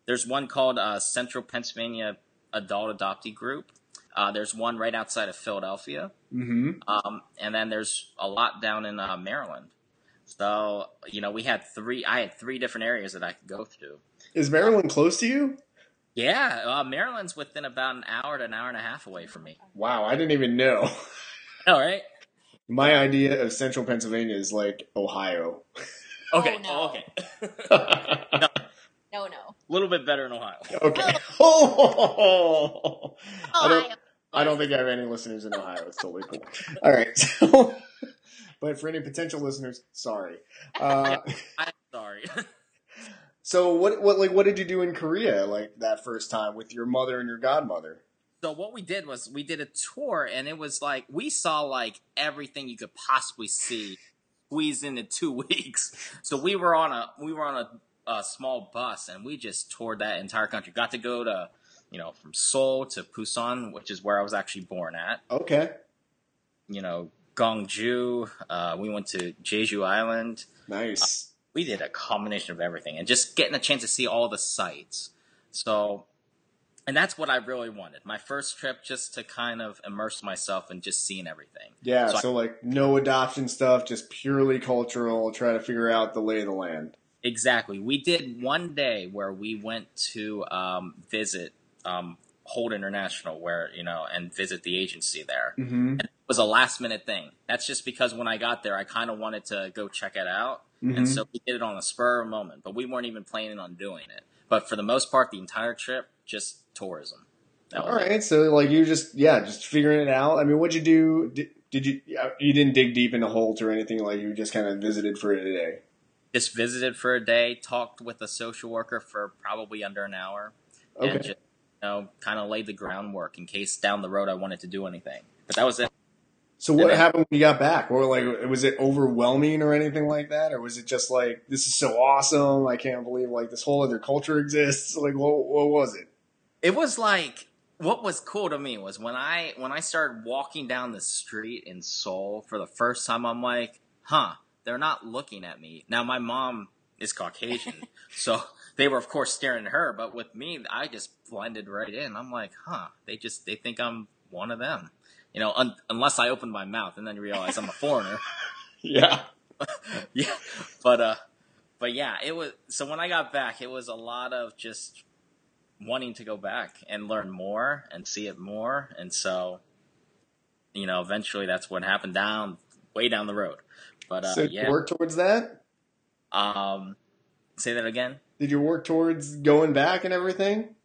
There's one called uh, Central Pennsylvania Adult Adoptee Group. Uh, there's one right outside of Philadelphia. Mm-hmm. Um, and then there's a lot down in uh, Maryland. So, you know, we had three, I had three different areas that I could go through. Is Maryland close to you? Yeah, uh, Maryland's within about an hour to an hour and a half away from me. Wow, I didn't even know. All right. My idea of central Pennsylvania is like Ohio. Okay. Oh, no. oh, okay. okay. No, no. A little bit better in Ohio. Okay. Oh, I don't. Ohio. I don't think I have any listeners in Ohio. It's totally cool. All right. So, but for any potential listeners, sorry. Uh, I'm sorry. so what? What? Like, what did you do in Korea? Like that first time with your mother and your godmother? so what we did was we did a tour, and it was like we saw like everything you could possibly see squeezed into two weeks. So we were on a we were on a, a small bus, and we just toured that entire country. Got to go to you know from Seoul to Busan, which is where I was actually born at. Okay. You know, Gongju. Uh, we went to Jeju Island. Nice. We did a combination of everything, and just getting a chance to see all the sights. So, and that's what I really wanted. My first trip, just to kind of immerse myself in just seeing everything. Yeah, So so, I- like no adoption stuff, just purely cultural, try to figure out the lay of the land. Exactly. We did one day where we went to um, visit um, Holt International, where you know, and visit the agency there. Mm-hmm. It was a last minute thing. That's just because when I got there, I kind of wanted to go check it out, Mm-hmm. and so we did it on a spur of a moment. But we weren't even planning on doing it. But for the most part, the entire trip, just tourism. All it. so like you just yeah, just figuring it out. I mean, what'd you do? Did, did you you didn't dig deep into Holt or anything? Like you just kind of visited for a day. Just visited for a day, talked with a social worker for probably under an hour. Okay. and just you know kind of laid the groundwork in case down the road I wanted to do anything. But that was it. So what happened when you got back? Or like, was it overwhelming or anything like that, or was it just like this is so awesome? I can't believe like this whole other culture exists. Like, what, what was it? It was like what was cool to me was when I when I started walking down the street in Seoul for the first time. I'm like, huh, they're not looking at me now. My mom is Caucasian, so they were of course staring at her. But with me, I just blended right in. I'm like, huh, they just they think I'm one of them. You know, un- unless I open my mouth and then realize I'm a foreigner. Yeah. yeah, but uh, but yeah, it was. So when I got back, it was a lot of just wanting to go back and learn more and see it more, and so you know, eventually that's what happened down way down the road. But uh, so did yeah, you work towards that? um, say that again. Did you work towards going back and everything?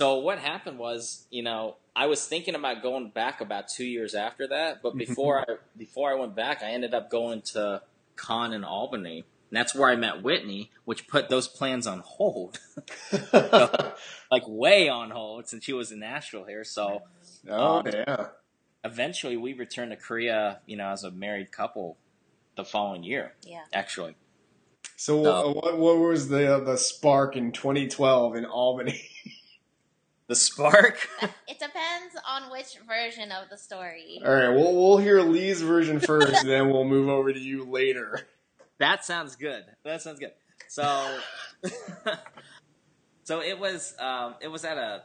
So what happened was, you know, I was thinking about going back about two years after that, but before I before I went back, I ended up going to KAAN in Albany. And that's where I met Whitney, which put those plans on hold, like way on hold, since she was in Nashville here. So oh Um, yeah. eventually, we returned to Korea, you know, as a married couple the following year. Yeah. Actually, So no. uh, what, what was the the spark in 2012 in Albany? the spark. It depends on which version of the story. All right, we'll we'll hear Lee's version first, and then we'll move over to you later. That sounds good. That sounds good. So, so it was um, it was at a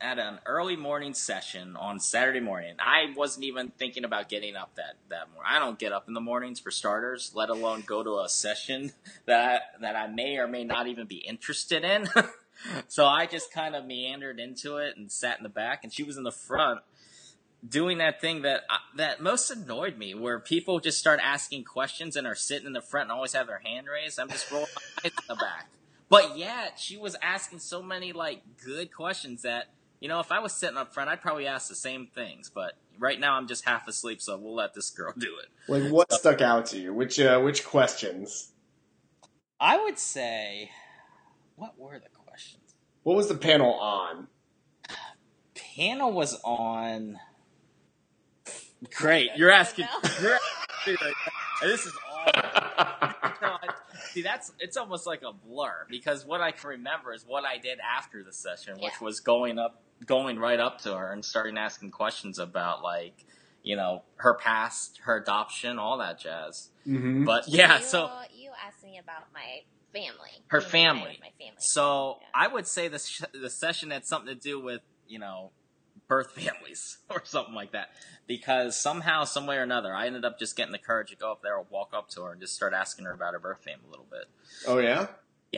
at an early morning session on Saturday morning. I wasn't even thinking about getting up that that morning. I don't get up in the mornings for starters, let alone go to a session that I, that I may or may not even be interested in. so I just kind of meandered into it and sat in the back, and she was in the front doing that thing that uh, that most annoyed me, where people just start asking questions and are sitting in the front and always have their hand raised. I'm just rolling my eyes in the back. But yet she was asking so many like good questions that you know if I was sitting up front, I'd probably ask the same things. But right now I'm just half asleep, so we'll let this girl do it. Like, what stuck out to you? Which uh, which questions? I would say, what were the questions? What was the panel on? Panel was on. Great, you're asking. You're asking right this is awful. No, I- See, that's it's almost like a blur because what I can remember is what I did after the session, which was going up, going right up to her and starting asking questions about like, you know, her past, her adoption, all that jazz. Mm-hmm. But yeah, you, so you asked me about my family. Her You know, family. My family. So Yeah. I would say the sh- the session had something to do with you know birth families or something like that because somehow, some way or another, I ended up just getting the courage to go up there, and walk up to her, and just start asking her about her birth family a little bit. Oh yeah,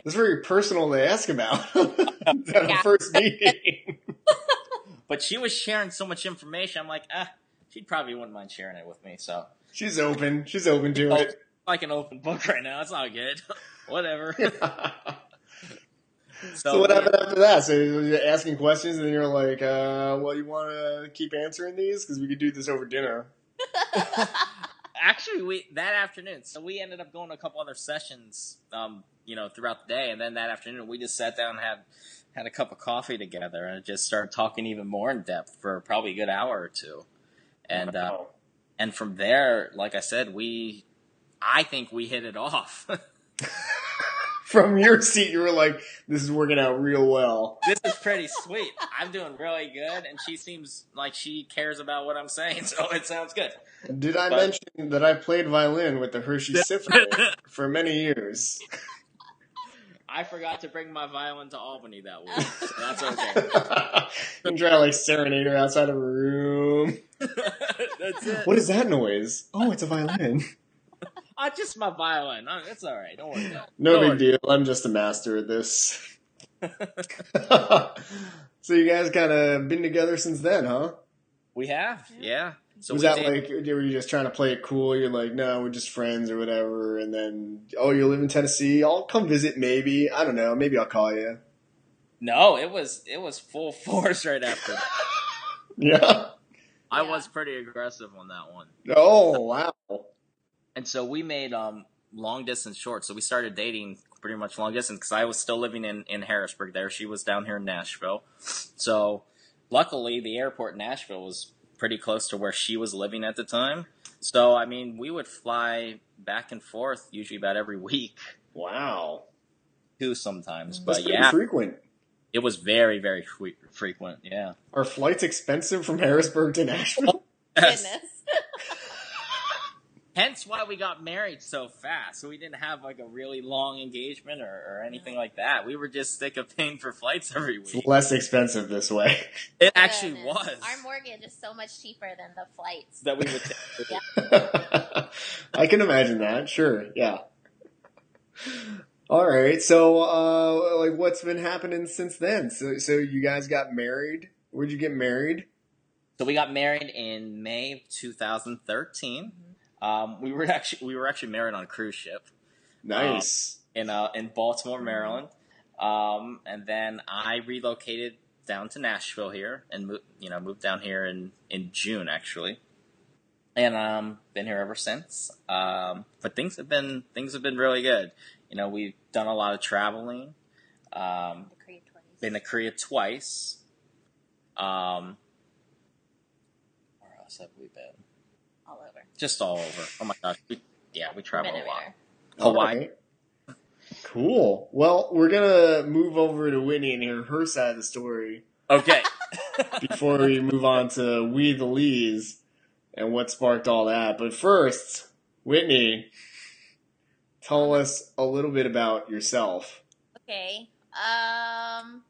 that's very personal to ask about at Yeah. a first meeting. But she was sharing so much information. I'm like, ah, she probably wouldn't mind sharing it with me. So She's open. She's open to Oh, it. like an open book right now. It's not good. Whatever. so, what happened after that? So you're asking questions, and then you're like, uh, "Well, you want to keep answering these? Because we could do this over dinner." actually we that afternoon so we ended up going to a couple other sessions um you know throughout the day. And then that afternoon we just sat down and had had a cup of coffee together and just started talking even more in depth for probably a good hour or two. And uh and from there like i said we i think we hit it off from your seat, you were like, "This is working out real well." This is pretty sweet. I'm doing really good, and she seems like she cares about what I'm saying, so it sounds good. Did I But- mention that I played violin with the Hershey Symphony for many years? I forgot to bring my violin to Albany that week, so that's okay. I'm trying to like serenade her outside of a room. that's it. What is that noise? Oh, it's a violin. Oh, just my violin. Oh, it's all right. Don't worry. about it. No Don't big worry. deal. I'm just a master at this. so you guys kind of been together since then, huh? We have, yeah. So was we that did- like were you just trying to play it cool? You're like, no, we're just friends or whatever, and then oh, you live in Tennessee. I'll come visit, maybe. I don't know. Maybe I'll call you. No, it was it was full force right after. that. Yeah. I Yeah. was pretty aggressive on that one, Oh wow. And so we made um long distance short. So we started dating pretty much long distance because I was still living in in Harrisburg. There, she was down here in Nashville. So luckily, the airport in Nashville was pretty close to where she was living at the time. So I mean, we would fly back and forth usually about every week, Wow. two sometimes. That's But yeah, frequent. it was very very fre- frequent. Yeah. Are flights expensive from Harrisburg to Nashville? Yes. Goodness. Hence why we got married so fast. So we didn't have like a really long engagement or, or anything like that. We were just sick of paying for flights every It's week. less expensive this way. It actually Goodness. was Our mortgage is so much cheaper than the flights. that we would. Take. I can imagine that. Sure. Yeah. All right. So, uh, like, what's been happening since then? So, so you guys got married. Where'd you get married? So we got married in May of 2013. Um, we were actually we were actually married on a cruise ship Nice. in uh, in Baltimore, Maryland. Um, and then I relocated down to Nashville here and moved, you know, moved down here in, in June actually. And um been here ever since. Um, but things have been things have been really good. You know, we've done a lot of traveling. Um, twice. been to Korea twice. Um, where else have we been? All over. Just all over. Oh my gosh, we, yeah, we travel Been a lot. Hawaii. All right. Cool. Well, we're gonna move over to Whitney and hear her side of the story Okay. before we move on to We the Lees and what sparked all that. But first, Whitney, tell us a little bit about yourself. Okay. Um,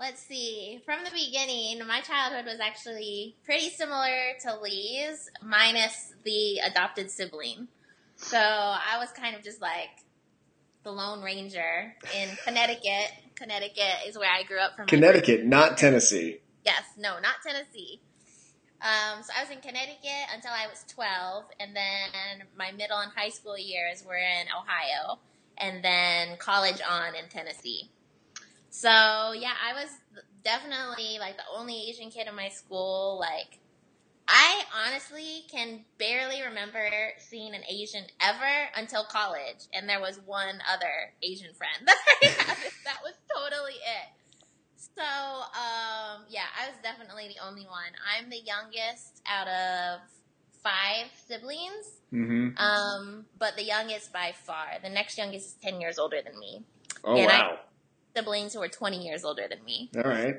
let's see. From the beginning, my childhood was actually pretty similar to Lee's, minus the adopted sibling. So I was kind of just like the Lone Ranger in Connecticut. Connecticut is where I grew up from. Connecticut, not Tennessee. Yes, no, not Tennessee. Um, so I was in Connecticut until I was 12, and then my middle and high school years were in Ohio, and then college on in Tennessee. So yeah, I was definitely like the only Asian kid in my school. Like, I honestly can barely remember seeing an Asian ever until college, and there was one other Asian friend that I had. That was totally it. So, um, yeah, I was definitely the only one. I'm the youngest out of five siblings, Mm-hmm. um, but the youngest by far. The next youngest is 10 years older than me. Oh And wow! Siblings who were 20 years older than me. All right.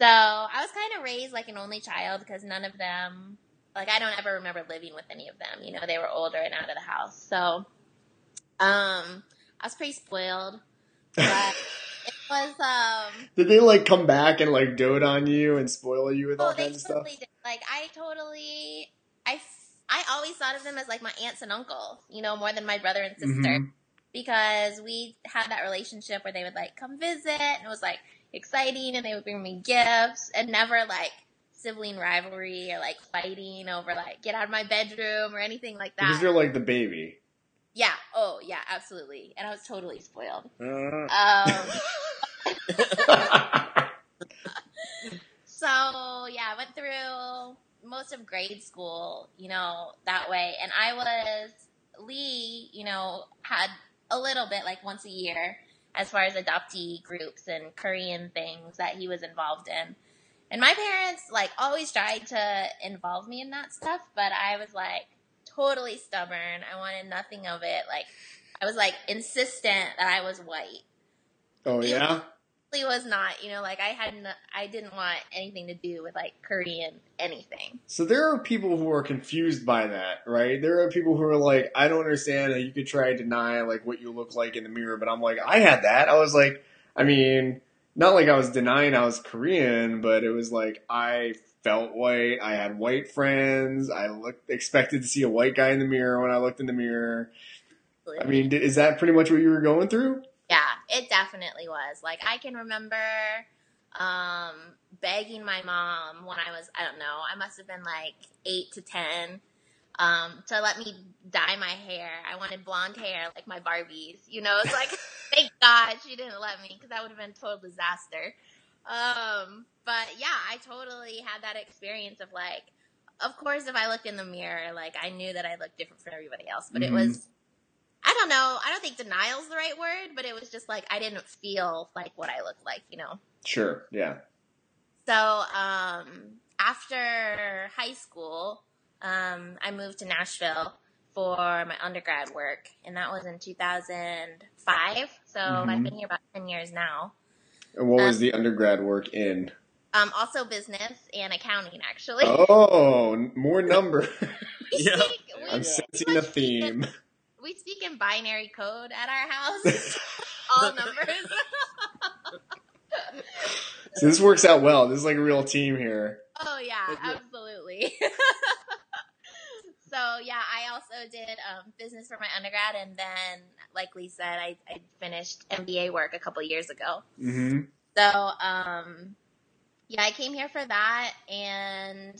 So I was kind of raised like an only child because none of them, like I don't ever remember living with any of them. You know, they were older and out of the house. So, um, I was pretty spoiled, but it was, um, Did they like come back and like dote on you and spoil you with all oh, they kinds of stuff? did. Like I totally, i i always thought of them as like my aunts and uncles, you know, more than my brother and sister. Mhm. Because we had that relationship where they would like come visit and it was like exciting and they would bring me gifts and never like sibling rivalry or like fighting over like get out of my bedroom or anything like that. Because you're like the baby. Yeah. Oh yeah, absolutely. And I was totally spoiled. Uh, Um, so yeah, I went through most of grade school, you know, that way. And I was Lee, you know, had a little bit like once a year as far as adoptee groups and Korean things that he was involved in. And my parents like always tried to involve me in that stuff, but I was like totally stubborn. I wanted nothing of it. Like I was like insistent that I was white. Oh yeah. Was not, you know, like I had no, I didn't want anything to do with like Korean anything. So there are people who are confused by that, right? There are people who are like, I don't understand how you could try to deny like what you look like in the mirror, but I'm like, I had that. I was like, I mean, not like I was denying I was Korean, but it was like I felt white. I had white friends. I looked expected to see a white guy in the mirror when I looked in the mirror. I mean, is that pretty much what you were going through? Yeah, it definitely was. Like I can remember um begging my mom when I was I don't know, I must have been like 8 to 10 um to let me dye my hair. I wanted blonde hair like my Barbies. You know, it's like thank God she didn't let me cuz that would have been a total disaster. Um but yeah, I totally had that experience of like of course if I looked in the mirror like I knew that I looked different from everybody else, but Mhm. it was I don't know. I don't think denial's the right word, but it was just like I didn't feel like what I looked like, you know. Sure. Yeah. So um, after high school, um, I moved to Nashville for my undergrad work, and that was in 2005. So Mhm. I've been here about 10 years now. And what was Um, the undergrad work in? Um, also business and accounting, actually. Oh, more number. Yeah. I'm sensing a theme. We speak in binary code at our house. All numbers. So this works out well. This is like a real team here. Oh yeah, absolutely. so yeah, I also did um, business for my undergrad, and then, like Lee said, I, I finished MBA work a couple years ago. Mm-hmm. So um, yeah, I came here for that, and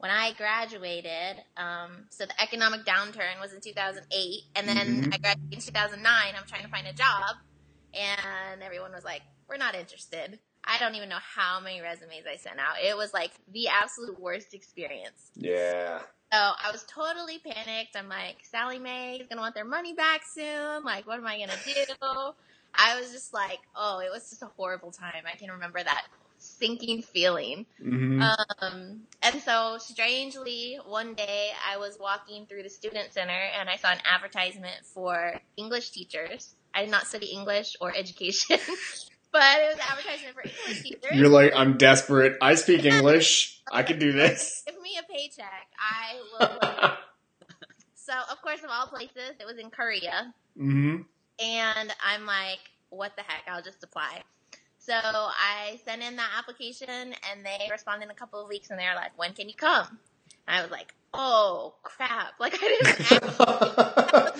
when I graduated, um, so the economic downturn was in 2008, and then Mhm. I graduated in 2009. I'm trying to find a job, and everyone was like, "We're not interested." I don't even know how many resumes I sent out. It was like the absolute worst experience. Yeah. So I was totally panicked. I'm like, Sallie Mae is gonna want their money back soon. Like, what am I gonna do? I was just like, oh, it was just a horrible time. I can remember that sinking feeling. Mm-hmm. Um, and so strangely, one day I was walking through the student center and I saw an advertisement for English teachers. I did not study English or education, but it was an advertisement for English teachers. You're like, I'm desperate. I speak English. I can do this. Give me a paycheck. I will. so, of course, of all places, it was in Korea. Mm-hmm. And I'm like, what the heck? I'll just apply. So I sent in that application and they responded in a couple of weeks and they're like, when can you come? And I was like, oh crap. Like I didn't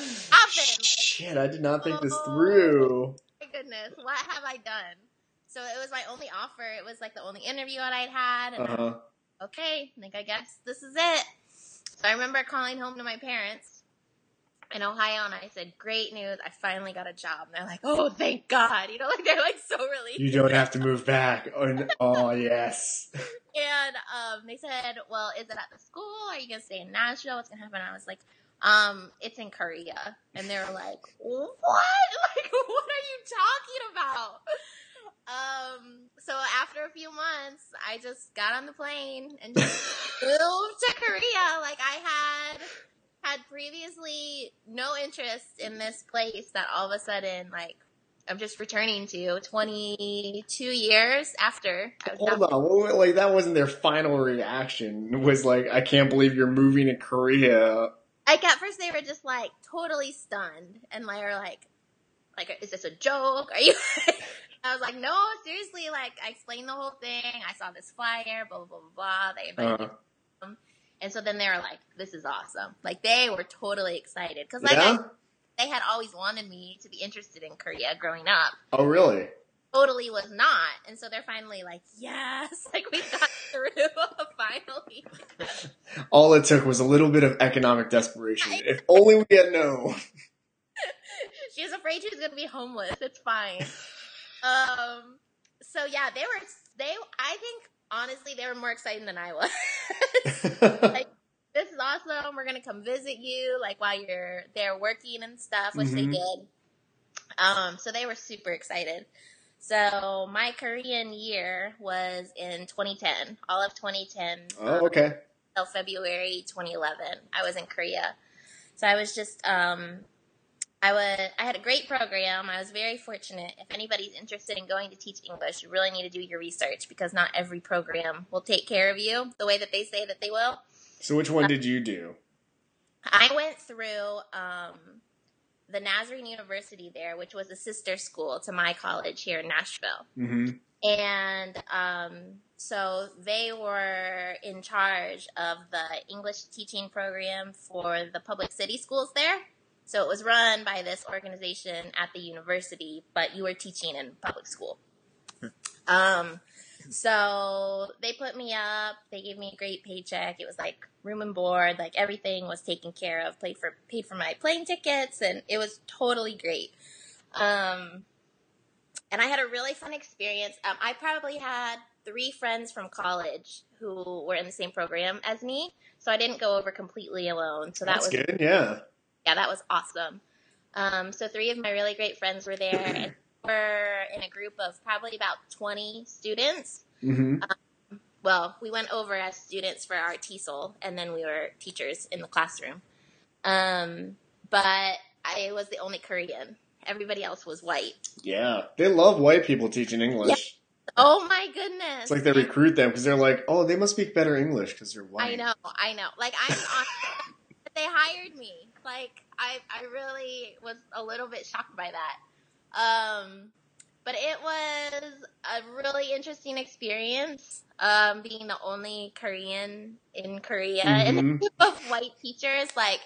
Shit, I did not think this Oh. through. my goodness, what have I done? So it was my only offer. It was like the only interview that I'd had. And Uh huh. okay, like I guess this is it. So I remember calling home to my parents in Ohio and I said, Great news, I finally got a job. And they're like, Oh, thank God. You know, like they're like so relieved. You don't have to move back. Oh, oh yes. And um, they said, Well, is it at the school? Are you gonna stay in Nashville? What's gonna happen? I was like, um, it's in Korea. And they were like, What? Like, what are you talking about? Um, so after a few months, I just got on the plane and just moved to Korea. Like I had had previously no interest in this place that all of a sudden, like, I'm just returning to 22 years after. Hold not- on. What, like that wasn't their final reaction. It was like, I can't believe you're moving to Korea. Like at first they were just like totally stunned and they were like, like is this a joke? Are you? I was like, no, seriously. Like I explained the whole thing. I saw this flyer, blah blah blah blah. blah. They invited me Uh, And so then they were like, "This is awesome!" Like they were totally excited because, like, yeah. I, they had always wanted me to be interested in Korea growing up. Oh really? Totally was not, and so they're finally like, "Yes!" Like we got through finally. All it took was a little bit of economic desperation. If only we had known. she was afraid she was gonna be homeless. It's fine. um. So yeah, they were. They. I think honestly, they were more excited than I was. like, this is awesome. We're gonna come visit you, like while you're there working and stuff, which they Mhm. did. Um, so they were super excited. So my Korean year was in 2010, all of 2010 oh okay. until February 2011. I was in Korea, so I was just um, I was I had a great program. I was very fortunate. If anybody's interested in going to teach English, you really need to do your research because not every program will take care of you the way that they say that they will. So which one did you do? I went through um, the Nazarene University there, which was a sister school to my college here in Nashville. Mm-hmm. And um, so they were in charge of the English teaching program for the public city schools there. So it was run by this organization at the university, but you were teaching in public school. um, so they put me up. They gave me a great paycheck. It was like room and board, like everything was taken care of. Paid for paid for my plane tickets, and it was totally great. Um, and I had a really fun experience. Um, I probably had three friends from college who were in the same program as me, so I didn't go over completely alone. So that That's was good. Yeah. Yeah, that was awesome. Um, so three of my really great friends were there, and we're in a group of probably about twenty students. Mm-hmm. Well, we went over as students for our TESOL, and then we were teachers in the classroom. Um, but I was the only Korean. Everybody else was white. Yeah. They love white people teaching English. Oh my goodness! It's like they recruit them because they're like, oh, they must speak better English because they're white. I know, I know. Like I'm, on, they hired me. Like I, I really was a little bit shocked by that. Um, but it was a really interesting experience. Um, being the only Korean in Korea and a group of white teachers, like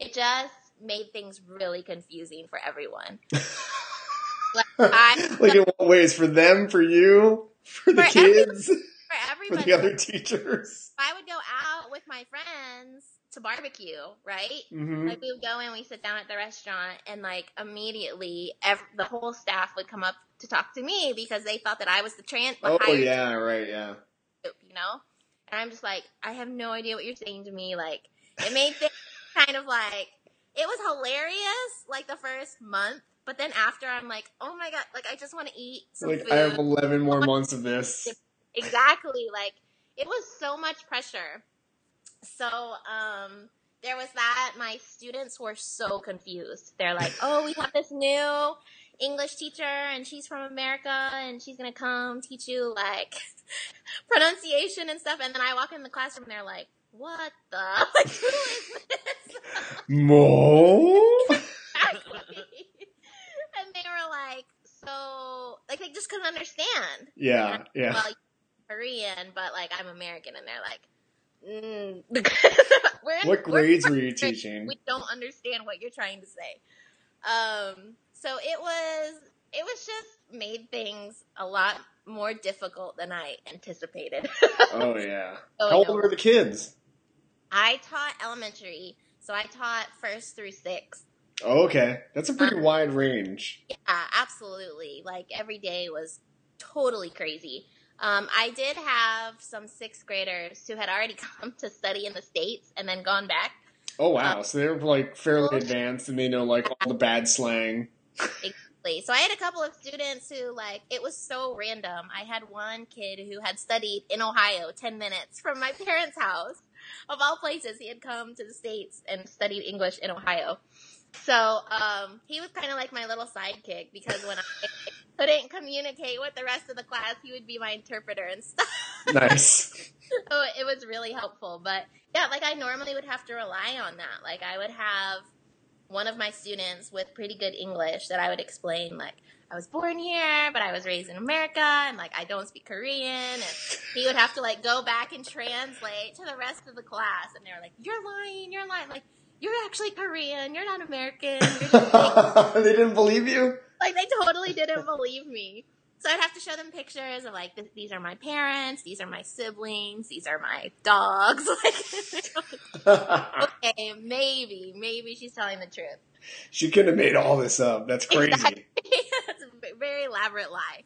it just made things really confusing for everyone. Like, I, like in what ways? For them? For you? For the For kids? for For everybody, the other teachers? I would go out with my friends to barbecue, right? Mm-hmm. Like we would go and we sit down at the restaurant, and like immediately, ev- the whole staff would come up to talk to me because they thought that I was the trans. Oh yeah, right, yeah. you know. And I'm just like, I have no idea what you're saying to me. Like, it made things kind of like it was hilarious, like the first month, but then after, I'm like, oh my god, like I just want to eat Like food. I have eleven more months of this. exactly like it was so much pressure so um there was that. My students were so confused. They're like oh we have this new english teacher and she's from america and she's gonna come teach you like pronunciation and stuff. And then i walk in the classroom and they're like what the like who is this? Mo? exactly. And they were like so like they just couldn't understand. Yeah, yeah. well, Korean, but like I'm American, and they're like, mm. we're What grades were you teaching? We don't understand what you're trying to say. Um, so it was, it was just made things a lot more difficult than I anticipated. Oh yeah. Oh, How old were the kids? I taught elementary, so I taught first through sixth. Oh, okay. That's a Uh, pretty wide range. Yeah, absolutely. Like every day was totally crazy. Um, I did have some sixth graders who had already come to study in the States and then gone back. Oh wow. So they're like fairly advanced and they know like all the bad slang. Exactly. So I had a couple of students who like it was so random. I had one kid who had studied in Ohio 10 minutes from my parents' house. Of all places, he had come to the States and studied English in Ohio. So um, he was kind of like my little sidekick because when I couldn't communicate with the rest of the class, he would be my interpreter and stuff. Nice. so it was really helpful. But yeah, like I normally would have to rely on that. Like I would have one of my students with pretty good English that I would explain like I was born here, but I was raised in America and like I don't speak Korean and he would have to like go back and translate to the rest of the class and they were like, You're lying, you're lying like you're actually Korean, you're not American, you're they didn't believe you? Like they totally didn't believe me. So I'd have to show them pictures of like these are my parents, these are my siblings, these are my dogs. Like, okay, maybe, maybe she's telling the truth. she couldn't have made all this up. That's crazy. Exactly. That's a very elaborate lie.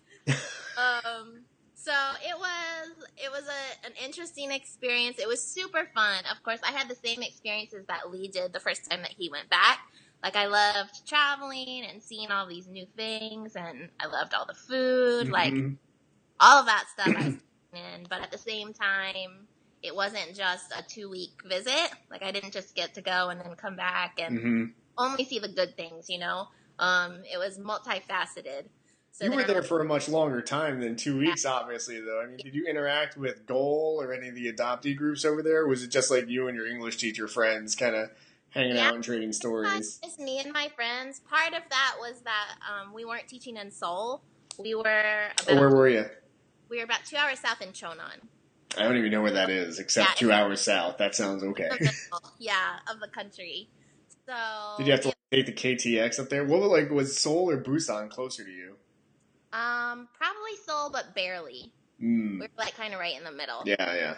um, so it was it was a, an interesting experience. It was super fun. Of course, I had the same experiences that Lee did the first time that he went back. Like I loved traveling and seeing all these new things, and I loved all the food, like Mhm. all of that stuff. I was in, but at the same time, it wasn't just a two week visit. Like I didn't just get to go and then come back and Mhm. only see the good things, you know. Um, it was multifaceted. So you were there for a much longer time than two weeks, obviously. Though, I mean, did you interact with GOA'L or any of the adoptee groups over there? Was it just like you and your English teacher friends, kind of hanging Yeah. out and trading stories? Just me and my friends. Part of that was that um, we weren't teaching in Seoul. We were Or where were you? we were about two hours south in Cheonan. I don't even know where that is, except Yeah, two hours south. That sounds okay. Middle, yeah, of the country. So Did you have to like, take the KTX up there? What was like was Seoul or Busan closer to you? Um, probably Seoul, but barely. Mm. We were like kind of right in the middle. Yeah, yeah.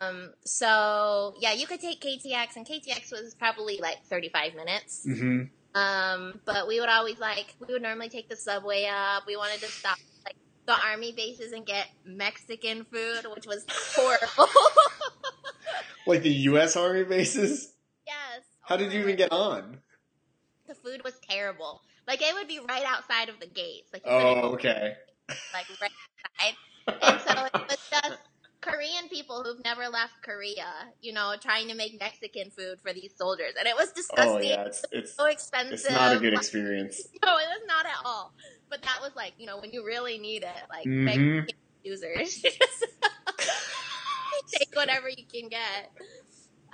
Um, so yeah, you could take KTX, and KTX was probably like thirty-five minutes. hmm Um, but we would always like we would normally take the subway up. We wanted to stop like the army bases and get Mexican food, which was horrible. Like the U.S. Army bases. yes. How did you even get on? The food was terrible. Like it would be right outside of the gates. Like Oh, okay. like right outside. And so it was just Korean people who've never left Korea, you know, trying to make Mexican food for these soldiers, and it was disgusting. Oh yeah, it's it's So expensive. it's not a good experience. No, it was not at all. But that was like, you know, when you really need it, like Mhm. Mexican users. Take whatever you can get.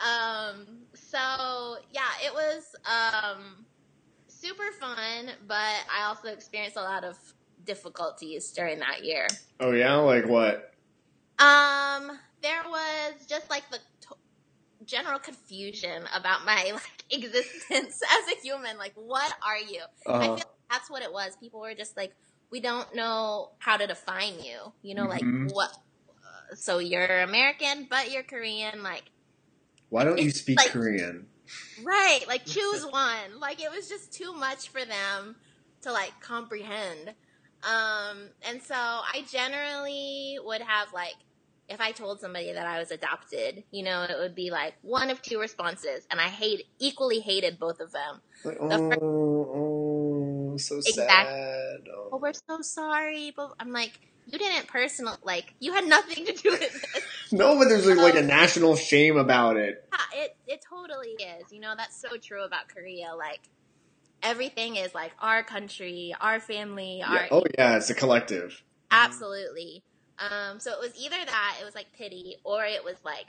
Um, so yeah, it was um super fun, but I also experienced a lot of difficulties during that year. Oh yeah, like what? Um, there was just like the t- general confusion about my like existence as a human. Like, what are you? I Uh, feel like that's what it was. People were just like, we don't know how to define you. You know, Mhm. like what? Uh, so you're American, but you're Korean. Like, why don't you speak like- Korean? right? Like, choose one. Like, it was just too much for them to like comprehend. Um, and so I generally would have like, if I told somebody that I was adopted, you know, it would be like one of two responses, and I hate equally hated both of them. Like, the oh, oh, so Exactly. sad. oh, Oh. we're so sorry. But I'm like, you didn't personal, like, you had nothing to do with this. No, but there's like, like a Um, national shame about it. Yeah, it, it totally is. You know, that's so true about Korea. Like, everything is like our country, our family, Yeah. our. Oh yeah, it's a collective. Absolutely. Um, so it was either that, it was like pity, or it was like,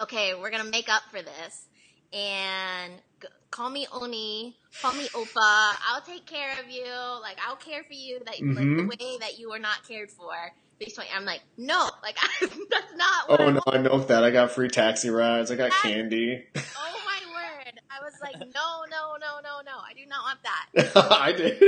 okay, we're gonna make up for this, and g- call me Oni, call me Opa. I'll take care of you. Like I'll care for you. That like Mhm. the way that you were not cared for. Based on, I'm like, no, like that's not what. Oh I no, I know that. I got free taxi rides. I got Yes. candy. Oh my word! I was like, no, no, no, no, no. I do not want that. I did.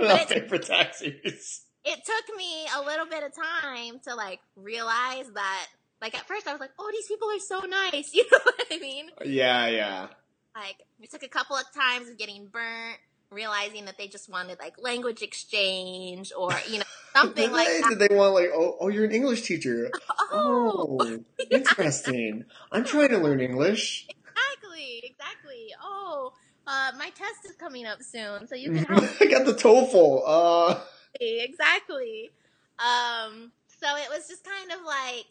I'll pay for taxis. It took me a little bit of time to like realize that like at first I was like, oh, these people are so nice. You know what I mean? Yeah, yeah. Like it took a couple of times of getting burnt, realizing that they just wanted like language exchange or you know something like that. Did they want like, oh, oh, you're an English teacher? Oh, Oh, interesting. I'm trying to learn English. exactly, exactly. Oh, uh, my test is coming up soon, so you can help I got the TOEFL. Uh. Exactly. Um, so it was just kind of like,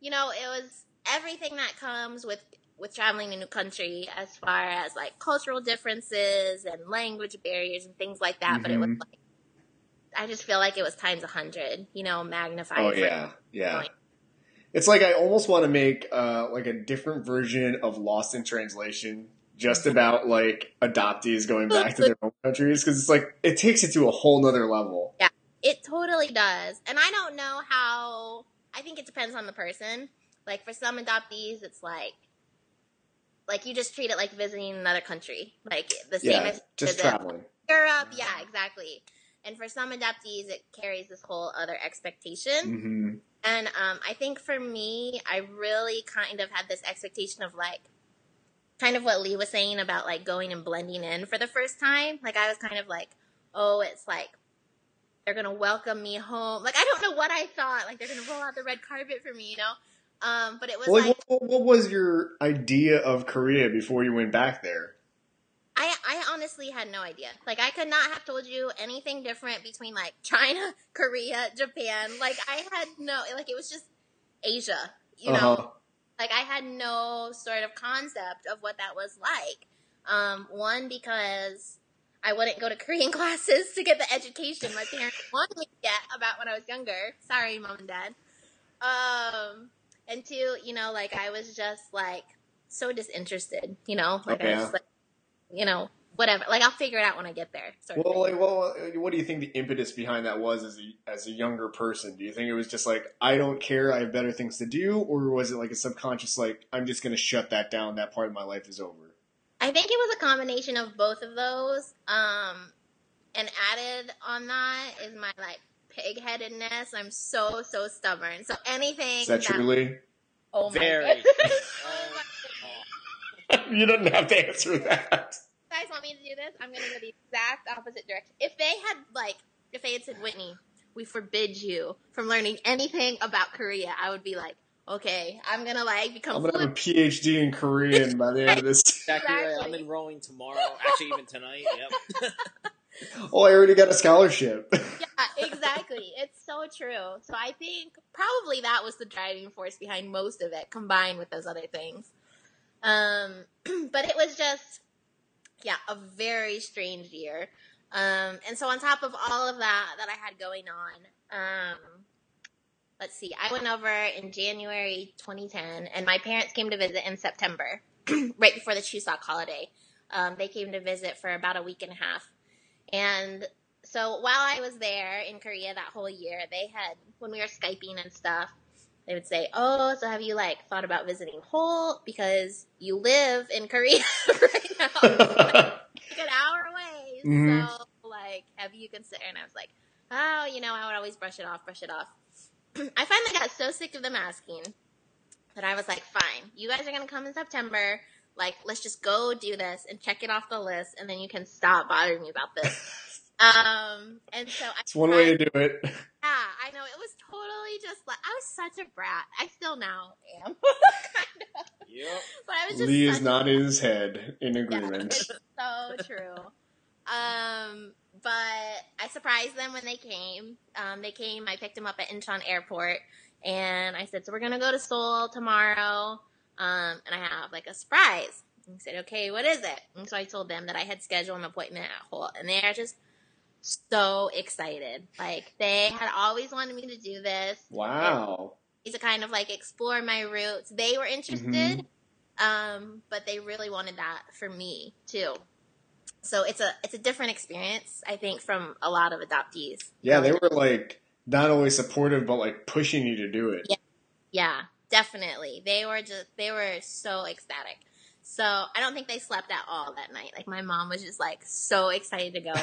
you know, it was everything that comes with with traveling to a new country as far as like cultural differences and language barriers and things like that. But it was Mhm. like, I just feel like it was times a hundred, you know, magnified. oh yeah, yeah. Right. It's like I almost want to make uh, like a different version of Lost in Translation, just about like adoptees going back to their home countries, because it's like it takes it to a whole nother level. Yeah, it totally does. And I don't know how, I think it depends on the person. Like for some adoptees, it's like, like you just treat it like visiting another country. Like the same Yeah, as just traveling. Europe. Yeah, exactly. And for some adoptees, it carries this whole other expectation. hmm And um, I think for me, I really kind of had this expectation of like, kind of what Lee was saying about like going and blending in for the first time. Like I was kind of like, oh, it's like they're gonna welcome me home. Like I don't know what I thought. Like they're gonna roll out the red carpet for me, you know. Um, but it was Well, like like, what, what was your idea of Korea before you went back there? I I honestly had no idea. Like I could not have told you anything different between like China, Korea, Japan. Like I had no like it was just Asia, you know. Like I had no sort of concept of what that was like. Um, one because I wouldn't go to Korean classes to get the education my parents wanted me to get about when I was younger. Sorry, mom and dad. Um, and two, you know, like I was just like so disinterested. You know, like Oh, I was just like, you know, whatever. Like I'll figure it out when I get there. Sort Well, like, well, what do you think the impetus behind that was as a as a younger person? Do you think it was just like I don't care, I have better things to do, or was it like a subconscious like I'm just going to shut that down? That part of my life is over. I think it was a combination of both of those. Um, and added on that is my like pig-headedness. I'm so so stubborn. So anything Is that truly? oh my Very. goodness. Oh, you don't have to answer that. You guys want me to do this? I'm gonna go the exact opposite direction. If they had like, if they had said, Whitney, we forbid you from learning anything about Korea, I would be like, okay, I'm gonna like become I'm gonna have a. PhD in Korean by the end of this. Exactly right. I'm Exactly. enrolling tomorrow. Actually, even tonight. Yep. Oh, I already got a scholarship. Yeah, exactly. It's so true. So I think probably that was the driving force behind most of it, combined with those other things. Um, but it was just, yeah, a very strange year. Um, and so on top of all of that that I had going on, um, let's see, I went over in January 2010, and my parents came to visit in September, right before the Chuseok holiday. Um, they came to visit for about a week and a half. And so while I was there in Korea that whole year, they had, when we were Skyping and stuff, they would say, Oh, so have you like thought about visiting Seoul? Because you live in Korea right now. like an hour away. Mhm. So, like, have you considered? And I was like, Oh, you know, I would always brush it off, brush it off. I finally got so sick of them asking that I was like, Fine, you guys are going to come in September. Like, let's just go do this and check it off the list, and then you can stop bothering me about this. Um, and so I it's one way to do it. Yeah, I know it was totally just like I was such a brat. I still now am, kind of. Yep. But I was just Lee is nodding his head in agreement. it's so true. Um, but I surprised them when they came. Um, they came. I picked them up at Incheon Airport, and I said, "So we're gonna go to Seoul tomorrow." Um, and I have like a surprise. And he said, "Okay, what is it?" And so I told them that I had scheduled an appointment at Holt, and they are just so excited. Like they had always wanted me to do this Wow. to kind of like explore my roots. They were interested, um, but they really wanted that for me too. So it's a it's a different experience, I think, from a lot of adoptees. Yeah, they were like not only supportive but like pushing you to do it. Yeah. Yeah, definitely. They were just they were so ecstatic. So I don't think they slept at all that night. Like my mom was just like so excited to go.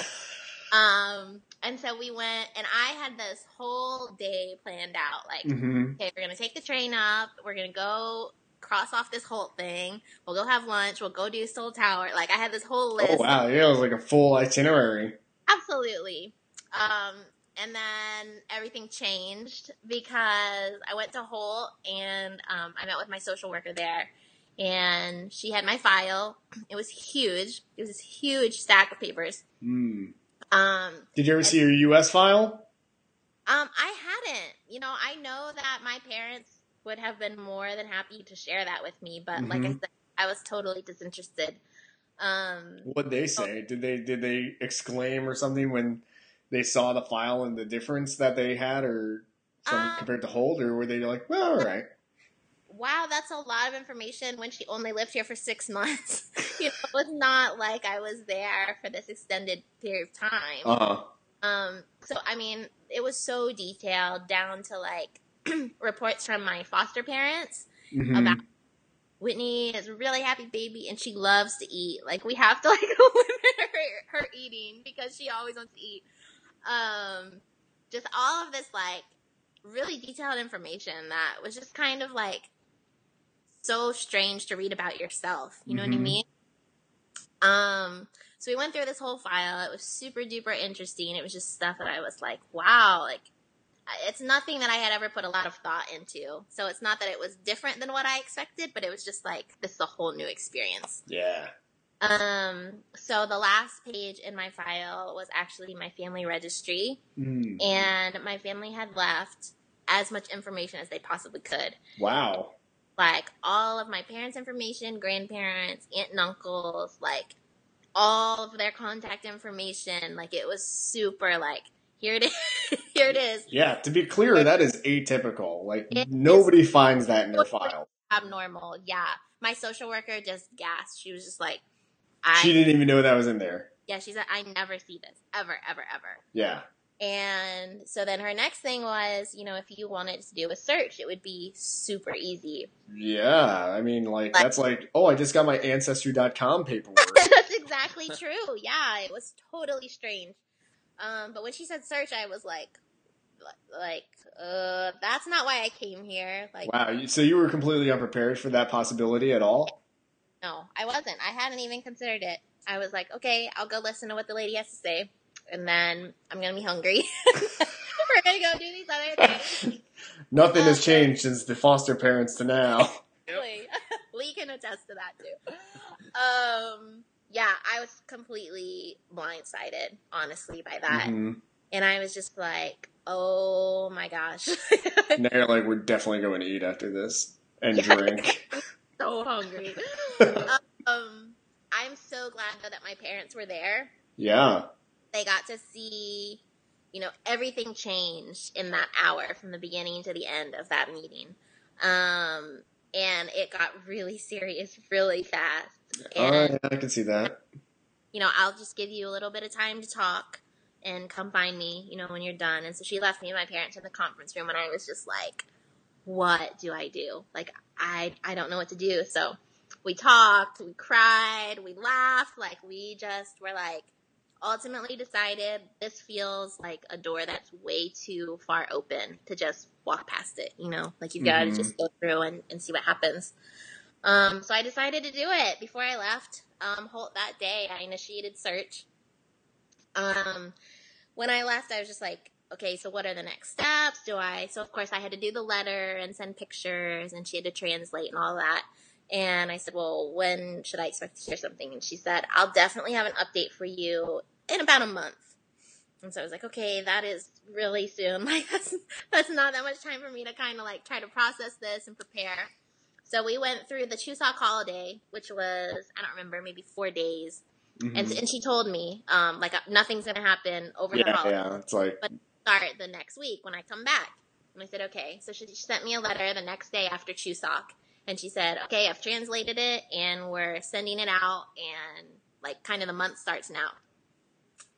um, and so we went, and I had this whole day planned out. Like hmm okay, we're gonna take the train up. We're gonna go cross off this whole thing. We'll go have lunch. We'll go do Seoul Tower. Like I had this whole list. Oh wow, yeah, it was like a full itinerary. Absolutely. Um, and then everything changed because I went to Holt and um, I met with my social worker there. And she had my file. It was huge. It was this huge stack of papers. Mm. Um, Did you ever see your U.S. file? Um, I hadn't. You know, I know that my parents would have been more than happy to share that with me, but like I Mhm. said, I was totally disinterested. Um, What'd they say? Did they did they exclaim or something when they saw the file and the difference that they had, or something Um, compared to Holt, or were they like, well, all right? Wow, that's a lot of information when she only lived here for six months. you know, it was not like I was there for this extended period of time. Uh huh. Um, so I mean, it was so detailed down to like reports from my foster parents Mm-hmm. about Whitney is a really happy baby and she loves to eat. Like we have to like limit her, her eating because she always wants to eat. Um, just all of this like really detailed information that was just kind of like so strange to read about yourself. You know what I Mhm. mean? Um, so we went through this whole file. It was super duper interesting. It was just stuff that I was like, wow, like it's nothing that I had ever put a lot of thought into. So it's not that it was different than what I expected, but it was just like this is a whole new experience. Yeah. Um, so the last page in my file was actually my family registry, Mm. and my family had left as much information as they possibly could. Wow. Like all of my parents' information, grandparents, aunt and uncles, like all of their contact information. Like it was super like here it is, here it is, Yeah, to be clear, that is atypical. Like It nobody finds that in their file. abnormal. Yeah, my social worker just gasped. She was just like, I She didn't even know that was in there. yeah. She said I never see this ever, ever, ever. Yeah. And so then her next thing was, you know, if you wanted to do a search, it would be super easy. Yeah. I mean, like, Like- that's like, oh, I just got my Ancestry.com paperwork. That's exactly true. Yeah, it was totally strange. Um, but when she said search, I was like, like, uh, that's not why I came here. Like, wow. So you were completely unprepared for that possibility at all? no, I wasn't. I hadn't even considered it. I was like, okay, I'll go listen to what the lady has to say, and then I'm gonna be hungry. We're gonna go do these other things. Nothing has changed since the foster parents to now. Exactly. Lee can attest to that too. Um, yeah, I was completely blindsided, honestly, by that. Mhm. And I was just like, oh my gosh. Now you're like, we're definitely going to eat after this and drink. so hungry. Um, I'm so glad though that my parents were there. yeah. They got to see, you know, everything change in that hour from the beginning to the end of that meeting. Um, and it got really serious really fast. And, I can see that. you know, I'll just give you a little bit of time to talk and come find me, you know, when you're done. And so she left me and my parents in the conference room and I was just like, what do I do? Like, I, I don't know what to do. So we talked, we cried, we laughed, like we just were like, ultimately decided this feels like a door that's way too far open to just walk past it, you know, like you've got to just go through and, and see what happens. Um, so I decided to do it before I left. Um, Holt that day, I initiated search. Um, when I left, I was just like, okay, so what are the next steps? Do I? So of course I had to do the letter and send pictures, and she had to translate and all that. And I said, well, when should I expect to hear something? And she said, I'll definitely have an update for you in about a month. And so I was like, okay, that is really soon. Like that's that's not that much time for me to kind of like try to process this and prepare. So we went through the Chuseok holiday, which was I don't remember, maybe four days. Mhm. And and she told me, um, like nothing's gonna happen over the yeah, holiday. yeah. It's like, but Start the next week when I come back. And I said, okay. So she, she sent me a letter the next day after Chuseok, and she said, okay, I've translated it and we're sending it out, and like kind of the month starts now.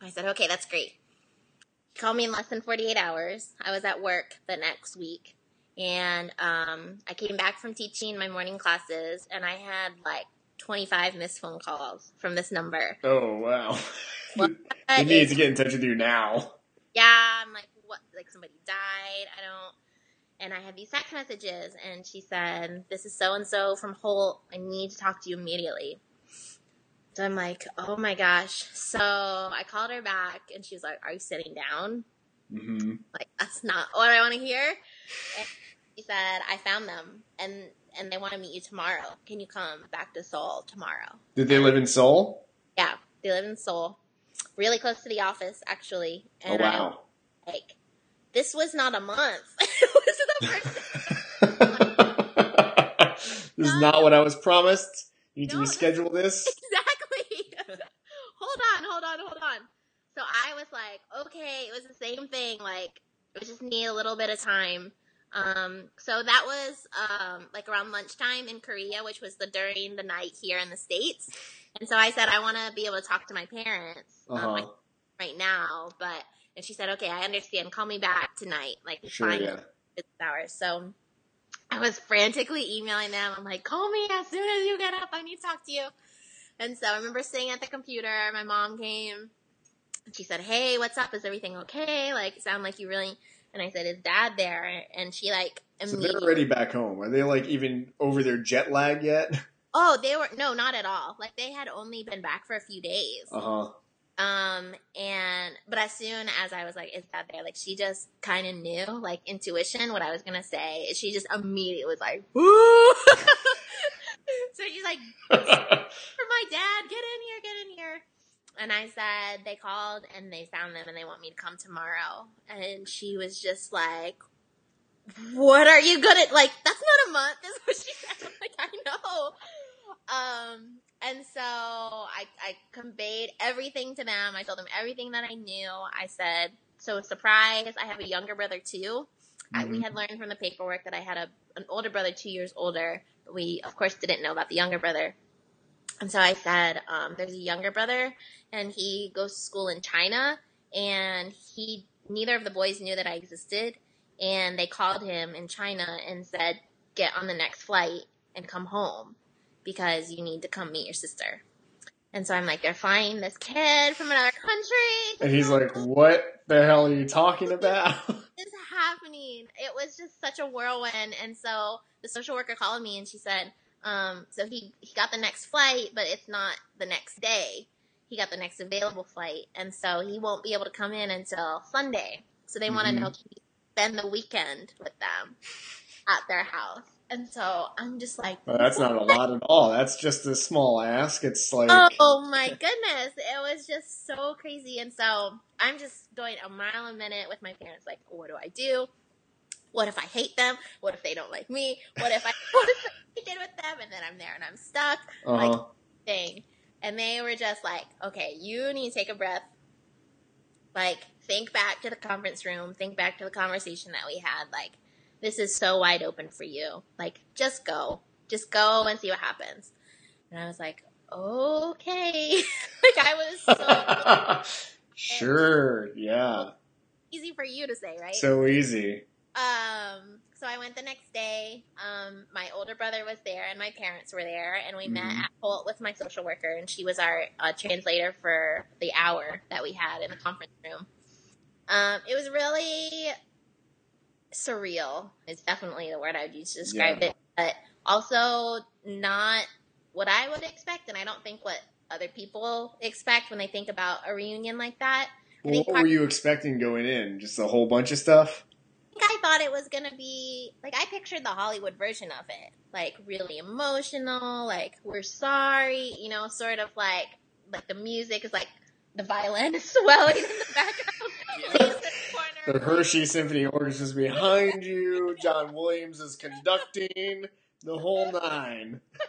I said, okay, that's great. She called me in less than 48 hours. I was at work the next week. And um, I came back from teaching my morning classes, and I had like 25 missed phone calls from this number. oh, wow. What we need to get in touch with you now. yeah, I'm like, what? Like somebody died? I don't. And I had these text messages, and she said, "This is so and so from Holt. I need to talk to you immediately." So I'm like, "Oh my gosh!" So I called her back, and she was like, "Are you sitting down?" hmm Like that's not what I want to hear. And she said, "I found them, and and they want to meet you tomorrow. Can you come back to Seoul tomorrow?" Did they live in Seoul? Yeah, they live in Seoul, really close to the office, actually. Oh, And I wow. like this was not a month. it was this is not what I was promised. You need to No, this- reschedule this. exactly. hold on, hold on, hold on. So I was like, okay, it was the same thing. Like it just need a little bit of time. Um, so that was um, like around lunchtime in Korea, which was the during the night here in the states. And so I said I want to be able to talk to my parents um, Uh-huh. like, right now, but and she said, okay, I understand. Call me back tonight. Like Sure, fine yeah. Business hours. So I was frantically emailing them. I'm like, call me as soon as you get up. I need to talk to you. And so I remember sitting at the computer. My mom came. And she said, hey, what's up? Is everything okay? Like, sound like you really. And I said, is dad there? And she like So they're already back home. Are they like even over their jet lag yet? oh, they were no, not at all. Like they had only been back for a few days. Uh huh. Um, and, but as soon as I was like, is that there? Like, she just kind of knew, like, intuition, what I was gonna say. She just immediately was like, woo! so she's like, for my dad, get in here, get in here. And I said, they called and they found them and they want me to come tomorrow. And she was just like, what are you gonna, like, that's not a month, is what she said. Um, and so I, I conveyed everything to them. I told them everything that I knew. I said, so surprise, I have a younger brother too. I, we Mhm. had learned from the paperwork that I had a, an older brother two years older, but we of course didn't know about the younger brother. And so I said, um, there's a younger brother and he goes to school in China and he, neither of the boys knew that I existed. And they called him in China and said, get on the next flight and come home because you need to come meet your sister. And so I'm like, they're flying this kid from another country. And he's like, "What the hell are you talking about?" is happening? It was just such a whirlwind. And so the social worker called me and she said, um, so he, he got the next flight, but it's not the next day. He got the next available flight. And so he won't be able to come in until Sunday. So they want to Mhm. know can he spend the weekend with them at their house. And so I'm just like, Well, that's not a lot at all. That's just a small ask. It's like, Oh my goodness. It was just so crazy. And so I'm just going a mile a minute with my parents. Like, what do I do? What if I hate them? What if they don't like me? What if I, what if I did with them? And then I'm there and I'm stuck. uh huh. Thing. And they were just like, okay, you need to take a breath. Like, think back to the conference room. Think back to the conversation that we had. Like, this is so wide open for you. Like, just go. Just go and see what happens. And I was like, okay. like, I was so sure, yeah. easy for you to say, right? So easy. um, so I went the next day. Um, my older brother was there and my parents were there, and we met Mhm. at Holt with my social worker, and she was our uh, translator for the hour that we had in the conference room. Um, it was really surreal. Is definitely the word I would use to describe Yeah. it, but also not what I would expect, and I don't think what other people expect when they think about a reunion like that. Well, what part- were you expecting going in? Just a whole bunch of stuff? think I thought it was gonna be like I pictured the Hollywood version of it, like really emotional, like we're sorry, you know, sort of like like the music is like the violin is swelling in the background. The. Hershey Symphony Orchestra is behind you. John Williams is conducting the whole nine.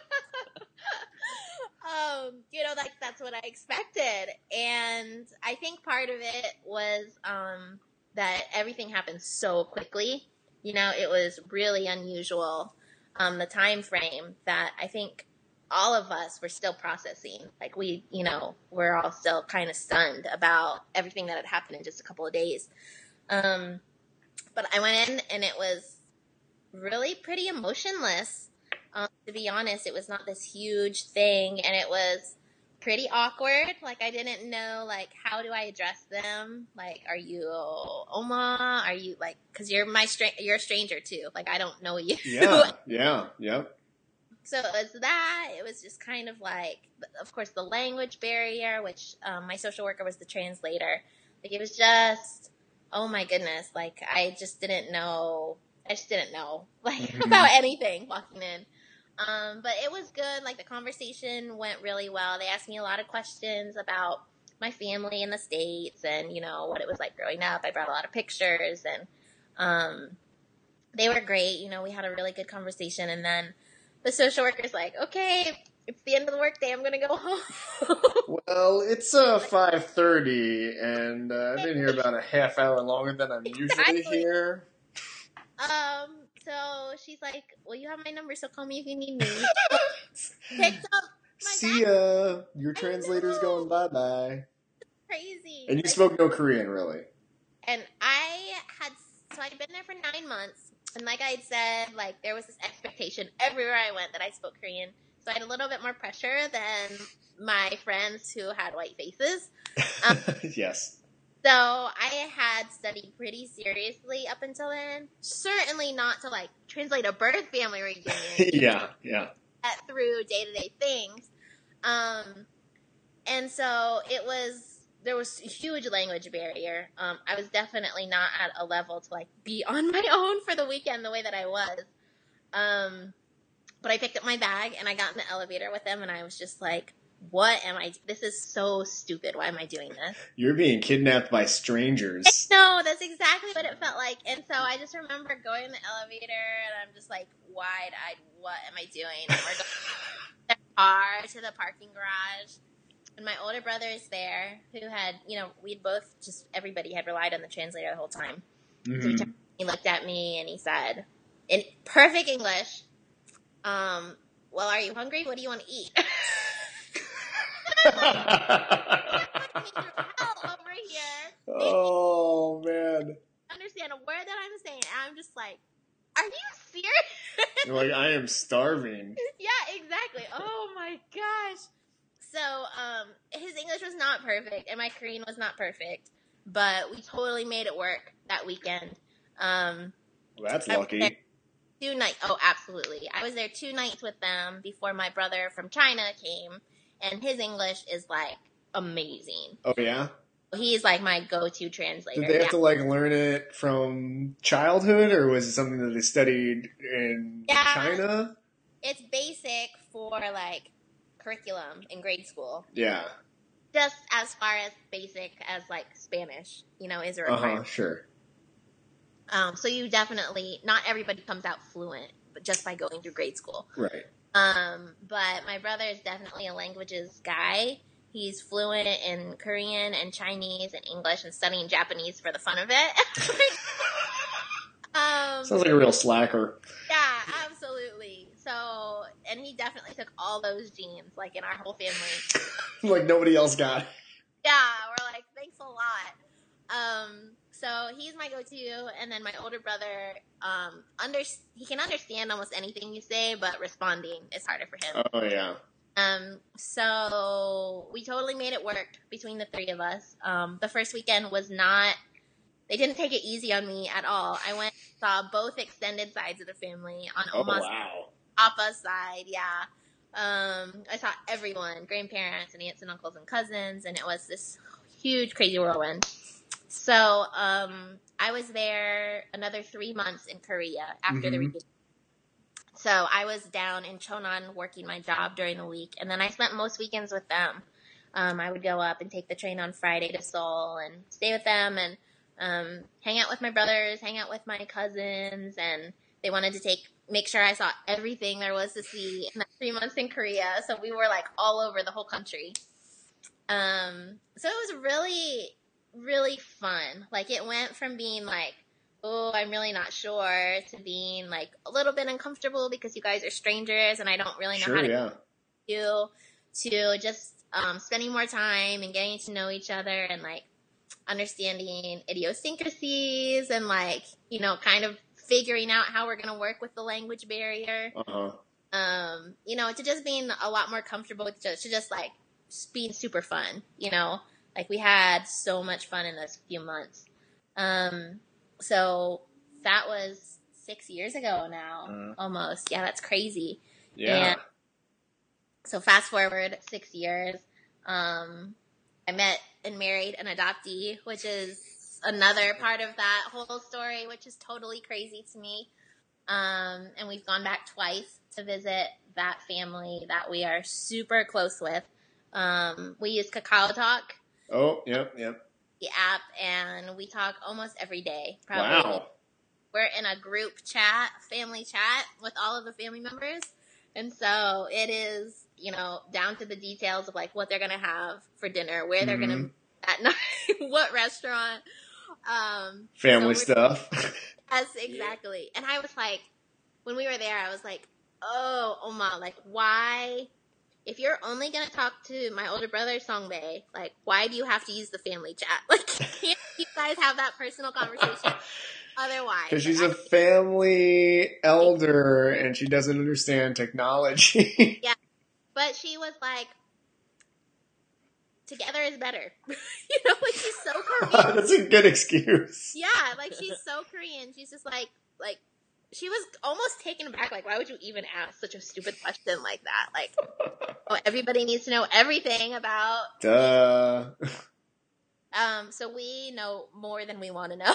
um, you know, like that's what I expected, and I think part of it was um that everything happened so quickly. You know, it was really unusual. Um, the time frame that I think all of us were still processing. Like we, you know, we're all still kind of stunned about everything that had happened in just a couple of days. Um, but I went in and it was really pretty emotionless. Um, to be honest, it was not this huge thing, and it was pretty awkward. Like I didn't know like how do I address them? Like, are you Oma? Are you like because you're my stra- you're a stranger too. Like I don't know you. Yeah, yeah, Yeah. so it was that. It was just kind of like, of course, the language barrier, which um, my social worker was the translator. Like it was just, oh my goodness! Like I just didn't know. I just didn't know like Mhm. about anything walking in. Um, but it was good. Like the conversation went really well. They asked me a lot of questions about my family in the states and you know what it was like growing up. I brought a lot of pictures and um, they were great. You know, we had a really good conversation, and then the social worker's like, "Okay, it's the end of the workday. I'm gonna go home." Well, it's uh five thirty, and uh, I've been here about a half hour longer than I'm usually Exactly. here. um, so she's like, "Well, you have my number, so call me if you need me." Picked up my See ya. Your translator's going bye bye. crazy. And you Like, spoke no Korean, really. and I had so I'd been there for nine months, and like I had said, like there was this expectation everywhere I went that I spoke Korean. So I had a little bit more pressure than my friends who had white faces. Um, yes. So I had studied pretty seriously up until then. Certainly not to like translate a birth family reunion yeah, yeah. through day to day things. Um, and so it was there was a huge language barrier. Um, I was definitely not at a level to like be on my own for the weekend the way that I was. Um, but I picked up my bag and I got in the elevator with them, and I was just like, "What am I? This is so stupid. Why am I doing this?" You're being kidnapped by strangers. No, that's exactly what it felt like. And so I just remember going in the elevator and I'm just like wide eyed, what am I doing? And we're going car to the parking garage. And my older brother is there, who had, you know, we'd both just, everybody had relied on the translator the whole time. So he, Mhm. turned- he looked at me and he said, in perfect English, um, well, are you hungry? What do you want to eat? Oh man! Understand a word that I'm saying. And I'm just like, are you serious? You're like I am starving. yeah, exactly. Oh my gosh. So, um, his English was not perfect and my Korean was not perfect, but we totally made it work that weekend. Um, Well, that's lucky. Two nights. Oh, absolutely. I was there two nights with them before my brother from China came, and his English is like amazing. Oh yeah. He's like my go-to translator. Did they have yeah. to like learn it from childhood, or was it something that they studied in Yeah. China? It's basic for like curriculum in grade school, Yeah. just as far as basic as like Spanish. You know, is a Uh huh. Sure. Um, so you definitely not everybody comes out fluent, but just by going through grade school. Right. Um, but my brother is definitely a languages guy. He's fluent in Korean and Chinese and English and studying Japanese for the fun of it. um, Sounds like a real slacker. yeah, absolutely. So, and he definitely took all those genes, like in our whole family. like nobody else got. Yeah, we're like, thanks a lot. Um, so he's my go-to, and then my older brother, um, under he can understand almost anything you say, but responding is harder for him. Oh yeah. Um, so we totally made it work between the three of us. Um, the first weekend was not, they didn't take it easy on me at all. I went, saw both extended sides of the family on Oh Oma's wow. Papa's side, yeah. Um, I saw everyone, grandparents and aunts and uncles and cousins, and it was this huge, crazy whirlwind. So, um, I was there another three months in Korea after the Mhm. reunion. So I was down in Cheonan working my job during the week, and then I spent most weekends with them. Um, I would go up and take the train on Friday to Seoul and stay with them and um, hang out with my brothers, hang out with my cousins, and they wanted to take make sure I saw everything there was to see in the three months in Korea. So we were like all over the whole country. Um, so it was really, really fun. Like it went from being like, oh, I'm really not sure, to being like a little bit uncomfortable because you guys are strangers and I don't really know how to Yeah. you to just um, spending more time and getting to know each other and like understanding idiosyncrasies and like you know kind of figuring out how we're going to work with the language barrier Uh huh. um you know to just being a lot more comfortable with just to just like being super fun you know like we had so much fun in those few months um so that was six years ago now Mhm. almost yeah that's crazy Yeah. And- so fast forward six years, um, I met and married an adoptee, which is another part of that whole story, which is totally crazy to me. Um, and we've gone back twice to visit that family that we are super close with. Um, we use Kakao Talk, Oh. Yep. Yep. the app, and we talk almost every day. Probably Wow. we're in a group chat, family chat with all of the family members. And so it is, you know, down to the details of like what they're going to have for dinner, where they're going Mhm. to at night, what restaurant. Um, Family so stuff. Yes, exactly. And I was like, when we were there, I was like, oh, Oma, like why? If you're only gonna talk to my older brother Songbae, like why do you have to use the family chat? Like, can't you guys have that personal conversation otherwise? Because she's a family elder and she doesn't understand technology. Yeah, but she was like, together is better. you know, like she's so Korean. That's a good excuse. yeah, like she's so Korean. She's just like, like, she was almost taken aback. Like, why would you even ask such a stupid question like that? Like, oh, everybody needs to know everything about. Duh. Um, so we know more than we want to know.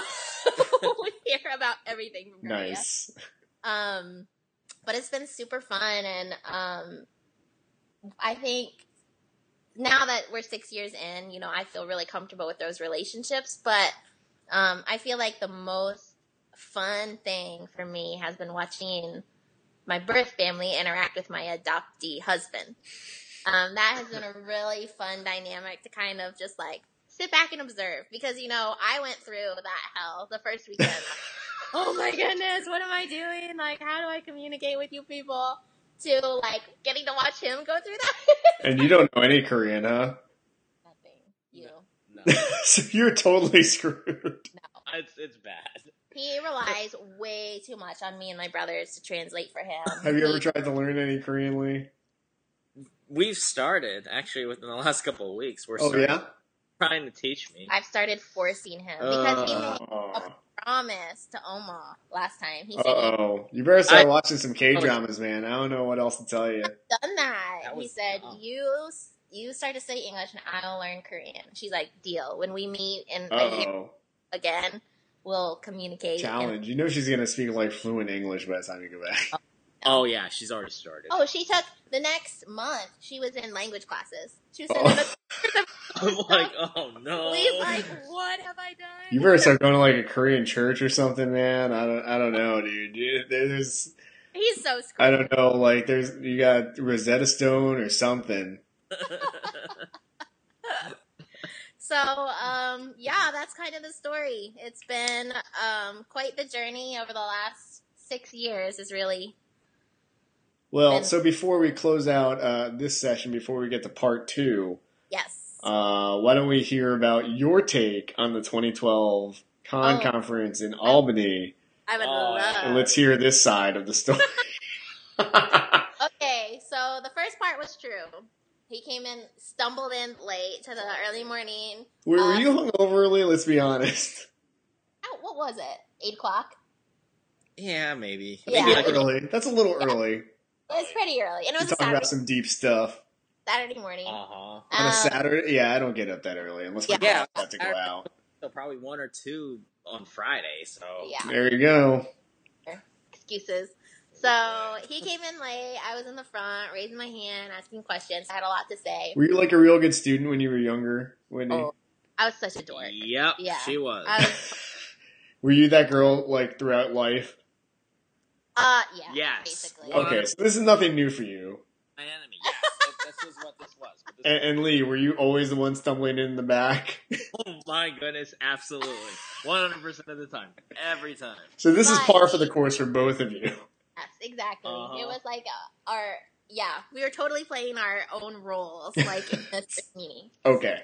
we hear about everything from Korea. Nice. Um, but it's been super fun, and um, I think now that we're six years in, you know, I feel really comfortable with those relationships. But um, I feel like the most fun thing for me has been watching my birth family interact with my adoptee husband. Um, that has been a really fun dynamic to kind of just like sit back and observe because you know I went through that hell the first weekend. oh my goodness, what am I doing? Like, how do I communicate with you people? To like getting to watch him go through that. And you don't know any Korean, huh? Nothing. You. No, so you're totally screwed. No. it's it's bad. He relies way too much on me and my brothers to translate for him. Have you ever tried to learn any Korean, Lee? We've started actually within the last couple of weeks. We're Oh yeah. trying to teach me. I've started forcing him because he made Oh. a promise to Oma last time. He said Uh oh. You better start I- watching some K dramas, man. I don't know what else to tell you. he'd done that. That he said, dumb. "You you start to study English and I'll learn Korean." She's like, "Deal. When we meet in Uh a year oh. again, we'll communicate." and- Challenge. You know she's gonna speak like fluent English by the time you go back. Oh yeah, oh, she's already started. oh, she took the next month. She was in language classes. She was Oh. in the. I'm like, oh no. Lee's like, "What have I done?" You better start going to like a Korean church or something, man. I don't. I don't know, dude. You- There's. He's so screwed. I don't know. Like there's. You got Rosetta Stone or something. So, um, yeah, that's kind of the story. It's been um, quite the journey over the last six years. Is really Well, And- so before we close out uh, this session, before we get to part two, yes. uh, why don't we hear about your take on the 2012 KAAN Oh. Conference in Albany? I would Oh, love. And let's hear this side of the story. Okay, so the first part was true. He came in, stumbled in late to the early morning. were, were Uh, you hungover early? Let's be honest. Oh, what was it? Eight o'clock. yeah, maybe. Yeah. Maybe That's like early. That's a little early. It was pretty early, and it You're was talking Saturday, about some deep stuff. Saturday morning. uh huh. On a Um, Saturday? Yeah, I don't get up that early unless my Yeah. yeah. about to go out. So probably one or two on Friday. So yeah. There you go. excuses. So he came in late. I was in the front, raising my hand, asking questions. I had a lot to say. Were you like a real good student when you were younger, Whitney? Oh, I was such a dork. Yep, Yeah. she was. Was, Were you that girl like throughout life? uh, yeah, Yes. basically. Okay, so this is nothing new for you. My enemy. Yes, this is what this was. This And, and Lee, were you always the one stumbling in the back? oh my goodness, absolutely, one hundred percent of the time, every time. so this is par for the course for both of you. Yes, exactly. Uh-huh. It was like uh, our, yeah, we were totally playing our own roles, like in this meeting. Okay.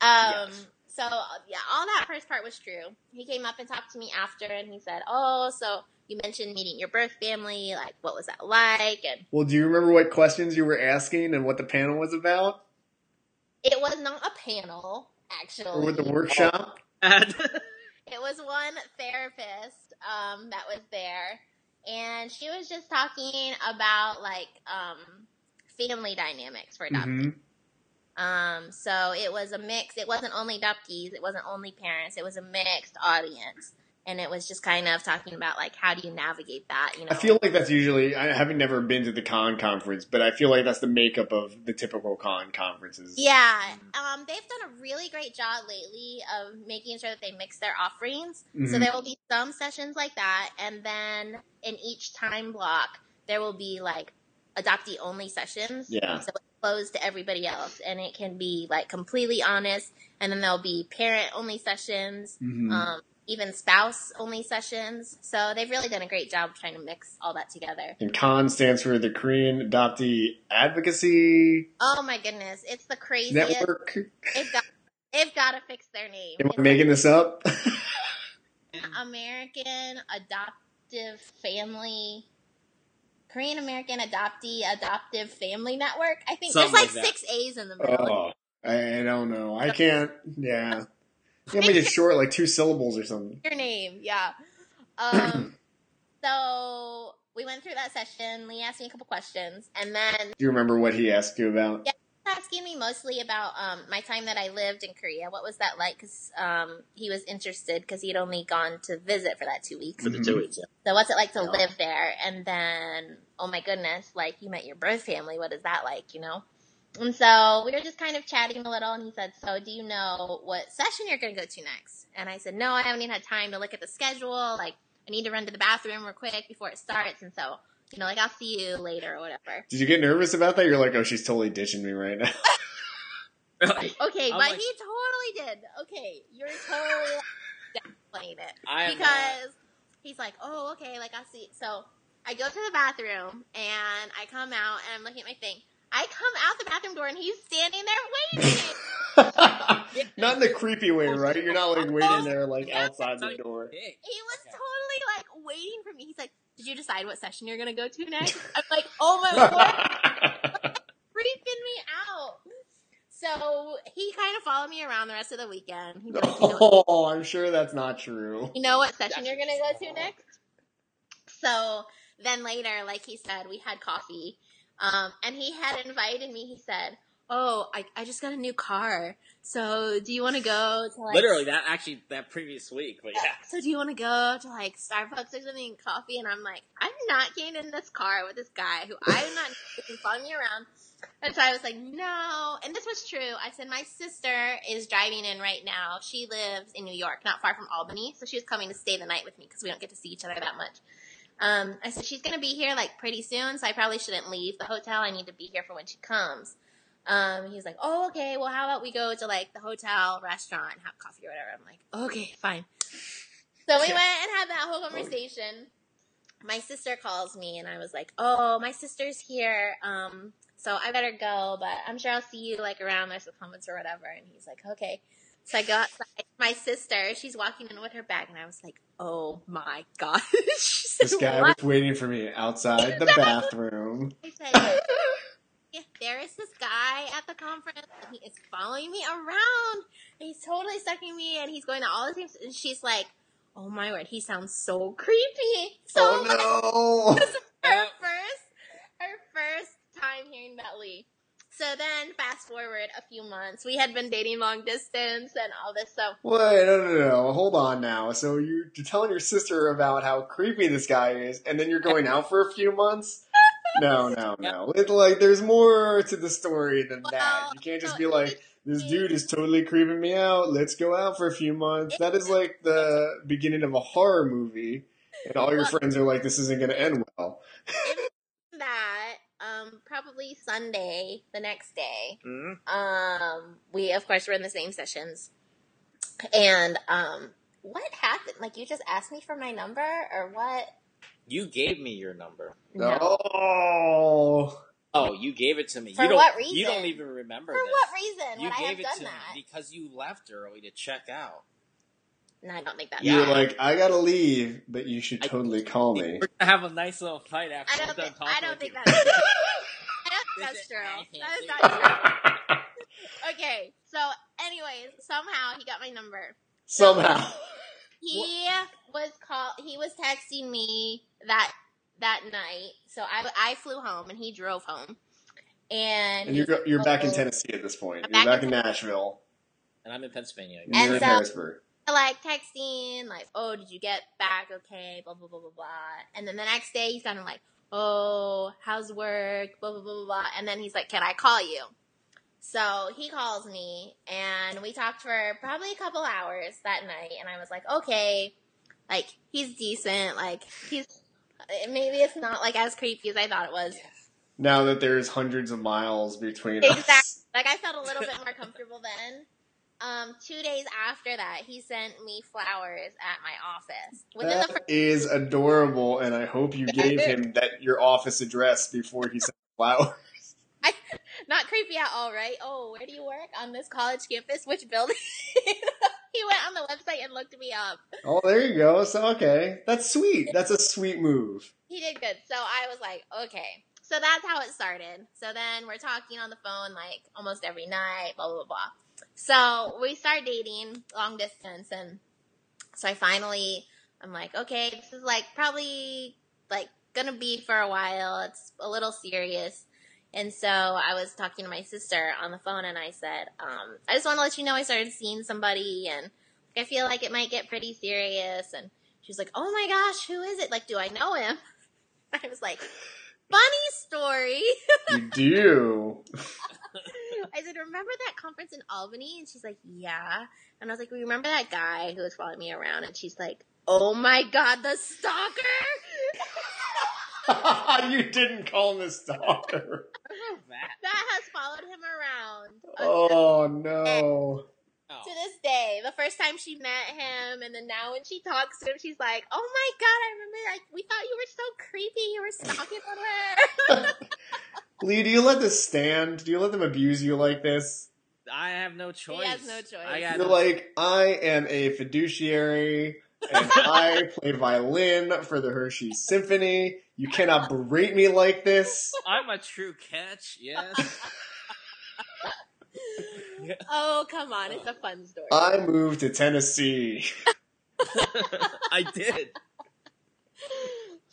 Um, Yes. so yeah, all that first part was true. He came up and talked to me after, and he said, "Oh, so you mentioned meeting your birth family. Like, what was that like?" And Well, do you remember what questions you were asking and what the panel was about? it was not a panel, actually. Or with the workshop? It was one therapist um, that was there, and she was just talking about like um, family dynamics for adoptees. hmm Um, so it was a mix. It wasn't only adoptees. It wasn't only parents. It was a mixed audience, and it was just kind of talking about like how do you navigate that? You know, I feel like that's usually, I haven't never been to the KAAN conference, but I feel like that's the makeup of the typical KAAN conferences. yeah. Um, they've done a really great job lately of making sure that they mix their offerings. So Mhm. there will be some sessions like that, and then in each time block there will be like adoptee only sessions. Yeah. So it's closed to everybody else, and it can be like completely honest. And then there'll be parent only sessions, Mhm. um, even spouse only sessions. So they've really done a great job trying to mix all that together. And KAAN stands for the Korean Adoptee Advocacy Oh my goodness, it's the craziest. Network. They've got they've got to fix their name. Am It's I making this up? American Adoptive Family. Korean American Adoptee Adoptive Family Network. I think Something there's like, like six A's in the middle. oh, I don't know. I can't. Yeah. You make it short, like two syllables or something. Your name, yeah. Um, so we went through that session. Lee asked me a couple questions, and then Do you remember what he asked you about? Yeah. asking me mostly about um, my time that I lived in Korea. What was that like? Because um, he was interested because he had only gone to visit for that two weeks. for the Mhm. two weeks. yeah. So what's it like to Yeah. live there? And then, oh my goodness, like you met your birth family. What is that like? You know. And so we were just kind of chatting a little, and he said, "So do you know what session you're going to go to next?" And I said, "No, I haven't even had time to look at the schedule. Like I need to run to the bathroom real quick before it starts." And so you know, like I'll see you later or whatever. Did you get nervous about that? You're like, oh, she's totally ditching me right now. Okay, I'm but like- he totally did. Okay, you're totally downplaying it I am because he's like, oh, okay, like I'll see. So I go to the bathroom and I come out and I'm looking at my thing. I come out the bathroom door and he's standing there waiting. not in the creepy way, right? You're not like waiting there like outside the door. he was totally like waiting for me. He's like, did you decide what session you're gonna go to next? I'm like, oh my god, freaking me out. So he kind of followed me around the rest of the weekend. Like, you know, oh, I'm sure that's not true. you know what session you're gonna go to next? So then later, like he said, we had coffee. Um, and he had invited me, he said, Oh, I, I just got a new car. So do you wanna go to like Literally, that actually that previous week, but yeah. So do you wanna go to like Starbucks or something and coffee? And I'm like, I'm not getting in this car with this guy who I'm not following me around. And so I was like, no. And this was true. I said, my sister is driving in right now. She lives in New York, not far from Albany. So she was coming to stay the night with me because we don't get to see each other that much. Um, I said, she's going to be here like pretty soon. So I probably shouldn't leave the hotel. I need to be here for when she comes. Um, he's like, oh, okay. Well, how about we go to like the hotel restaurant and have coffee or whatever? I'm like, okay, fine. So we Yeah. went and had that whole conversation. My sister calls me and I was like, oh, my sister's here. Um, so I better go, but I'm sure I'll see you like around the comments or whatever. And he's like, okay. So I go outside. My sister, she's walking in with her bag, and I was like, oh my gosh. Said, This guy "What?" was waiting for me outside the bathroom. I said, yeah, there is this guy at the conference, and he is following me around. And he's totally sucking me, and he's going to all the things. And she's like, oh my word, he sounds so creepy. So oh no! her uh. first her first time hearing Lee. So then fast forward a few months. We had been dating long distance and all this so Wait, no, no, no. Hold on now. So you- you're telling your sister about how creepy this guy is, and then you're going out for a few months? No, no, no. It's like there's more to the story than that. You can't just be like, "This dude is totally creeping me out. Let's go out for a few months." That is like the beginning of a horror movie, and all your friends are like, "This isn't going to end well." that um probably Sunday the next day. Mhm. Um we of course were in the same sessions. And um what happened? Like you just asked me for my number or what? You gave me your number. Oh, Oh, you gave it to me. For you don't, what You don't even remember For this. what reason You would I have gave it done to that? me because you left early to check out. No, I don't think that. You're Yeah. like, "I gotta leave, but you should I- totally call me." We're gonna have a nice little fight after I don't done think talking I don't with think you. that's I don't think that's true. That is not true. Okay, so anyways, somehow he got my number. Somehow. He was call he was texting me that that night. So I I flew home and he drove home. And, And you're you're back in. Tennessee at this point. I'm You're back back in in Nashville. And I'm in Pennsylvania. And And you're in so- Harrisburg. like texting, like, oh, did you get back okay? Blah blah blah blah blah. And then the next day he's kind of like, oh, how's work? Blah blah blah blah blah. And then he's like, can I call you? So he calls me and we talked for probably a couple hours that night. And I was like, okay, like he's decent. Like he's maybe it's not like as creepy as I thought it was. Now that there's hundreds of miles between us. Exactly. Like I felt a little bit more comfortable then. Um, two days after that, he sent me flowers at my office. Within the That is adorable, and I hope you gave him that your office address before he sent flowers. flower. Not creepy at all, right? Oh, where do you work? On this college campus? Which building? he went on the website and looked me up. Oh, there you go. So okay, that's sweet. That's a sweet move. He did good. So I was like, okay. So that's how it started. So then we're talking on the phone like almost every night, blah, blah, blah. So we start dating long distance. And so I finally, I'm like, okay, this is like probably like gonna be for a while. It's a little serious. And so I was talking to my sister on the phone and I said, um, I just want to let you know I started seeing somebody and I feel like it might get pretty serious. And she was like, oh my gosh, who is it? Like, do I know him? I was like, funny story. You do. I said, remember that conference in Albany? And she's like, yeah. And I was like, remember that guy who was following me around? And she's like, oh my god, the stalker! you didn't call him a stalker. that has followed him around Oh no. Oh. to this day. The first time she met him, and then now when she talks to him, she's like, "Oh my god, I remember. Like we thought you were so creepy. You were stalking on her." Lee, do you let this stand? Do you let them abuse you like this? I have no choice. He has no choice. I got You're like, I am a fiduciary and I play violin for the Hershey Symphony. You cannot berate me like this. I'm a true catch. Yes. oh come on, it's a fun story. I moved to Tennessee. I did.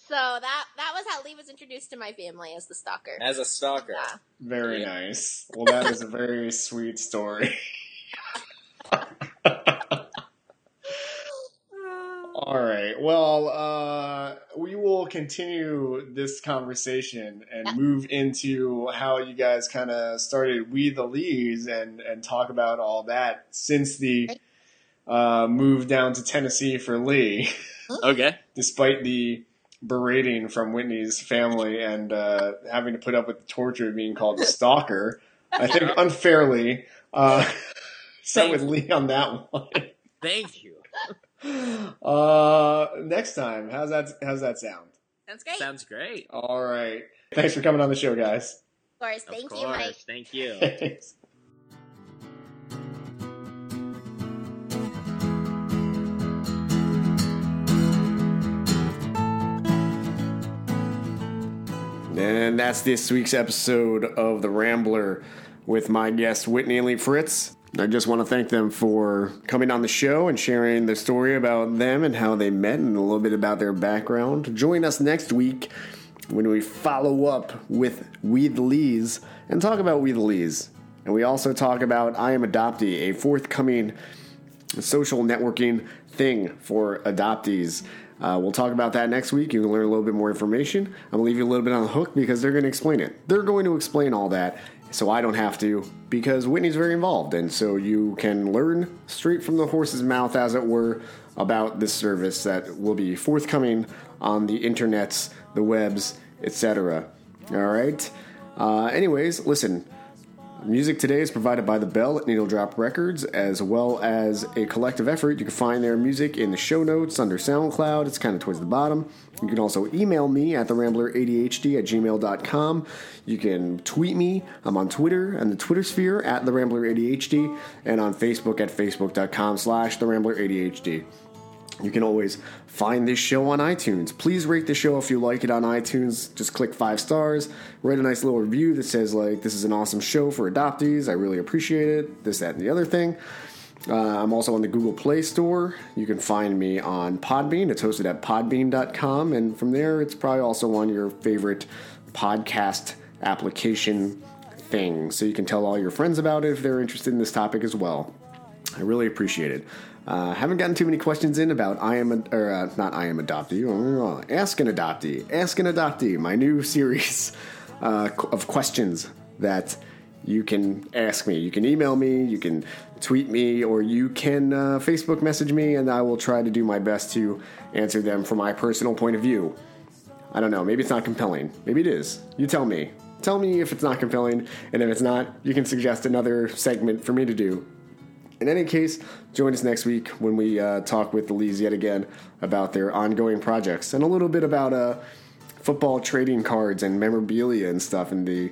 So that that was how Lee was introduced to my family as the stalker. As a stalker. Yeah. Very Yeah. nice. Well, that is a very sweet story. All right. Well, uh, we will continue this conversation and move into how you guys kind of started We the Lees and, and talk about all that since the uh, move down to Tennessee for Lee, Okay. despite the berating from Whitney's family and uh, having to put up with the torture of being called a stalker. I think unfairly. Uh, set with Lee on that one. Thank you. Uh, next time, how's that? How's that sound? Sounds great. Sounds great. All right. Thanks for coming on the show, guys. of course. Of Thank course. you, Mike. Thank you. And that's this week's episode of The Rambler with my guest Whitney and Lee Fritz. I just want to thank them for coming on the show and sharing the story about them and how they met and a little bit about their background. Join us next week when we follow up with We the Lees and talk about We the Lees. And we also talk about I Am Adoptee, a forthcoming social networking thing for adoptees. Uh, we'll talk about that next week. You can learn a little bit more information. I'm going to leave you a little bit on the hook because they're going to explain it. They're going to explain all that, so I don't have to because Whitney's very involved. And so you can learn straight from the horse's mouth, as it were, about this service that will be forthcoming on the internets, the webs, etc. All right? Uh, anyways, listen. Music today is provided by The Bell at Needle Drop Records, as well as a collective effort. You can find their music in the show notes under SoundCloud. It's kind of towards the bottom. You can also email me at therambleradhd at gmail.com. You can tweet me. I'm on Twitter and the Twitter sphere at therambleradhd and on Facebook at facebook.com slash therambleradhd. You can always find this show on iTunes. Please rate the show if you like it on iTunes. Just click five stars, write a nice little review that says, like, this is an awesome show for adoptees. I really appreciate it. This, that, and the other thing. Uh, I'm also on the Google Play Store. You can find me on Podbean. It's hosted at podbean.com. And from there, it's probably also on your favorite podcast application thing. So you can tell all your friends about it if they're interested in this topic as well. I really appreciate it. Uh, haven't gotten too many questions in about I am a, or uh, not I am adoptee. uh, Ask an adoptee. Ask an adoptee. My new series uh, of questions that you can ask me. You can email me. You can tweet me, or you can uh, Facebook message me, and I will try to do my best to answer them from my personal point of view. I don't know. Maybe it's not compelling. Maybe it is. You tell me. Tell me if it's not compelling, and if it's not, you can suggest another segment for me to do. In any case, join us next week when we uh, talk with the Lees yet again about their ongoing projects and a little bit about uh, football trading cards and memorabilia and stuff and the